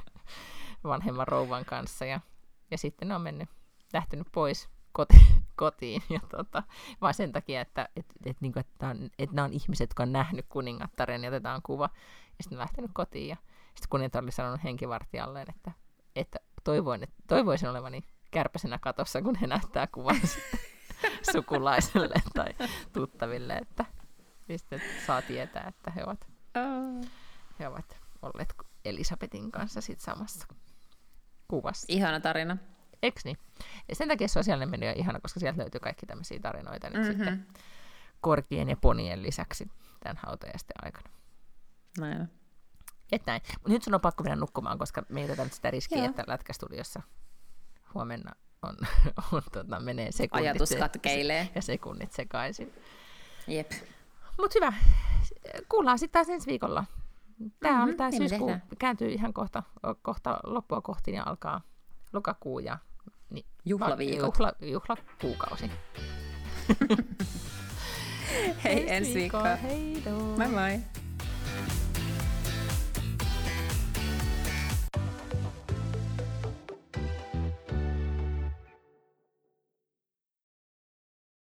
vanhemman rouvan kanssa. Ja, ja sitten ne on mennyt, lähtenyt pois koti, kotiin. Ja tota, vaan sen takia, että et, et, niin kuin, että, on, että nämä on ihmiset, jotka on nähnyt kuningattaren ja otetaan kuva. Ja sitten lähtenyt kotiin. Ja sitten kuningatar oli sanonut henkivartijalleen, että, että toivoin, että toivoisin olevani kärpäsenä katossa, kun he näyttää kuvan sukulaiselle tai tuttaville, että mistä saa tietää, että he ovat, he ovat olleet Elisabetin kanssa sit samassa kuvassa. Ihana tarina. Eks niin? Ja sen takia sosiaalinen media on ihana, koska sieltä löytyy kaikki tämmöisiä tarinoita nyt mm-hmm. sitten korkien ja ponien lisäksi tämän hautajaisten aikana. Näin. Et näin. Mut nyt sun on pakko mennä nukkumaan, koska me ei sitä riskiä, Joo. että lätkästudiossa huomenna on, on tota, menee sekunnit. Ajatus katkeilee. Ja sekunnit sekaisin. Jep. Mutta hyvä. Kuullaan sitten taas ensi viikolla. Tämä mm-hmm, on tämä niin syyskuu kääntyy ihan kohta, kohta loppua kohti ja alkaa lokakuu ja niin, Juhlaviikot. Juhla, juhlakuukausi. hei, ensi viikkoa. Hei, moi moi.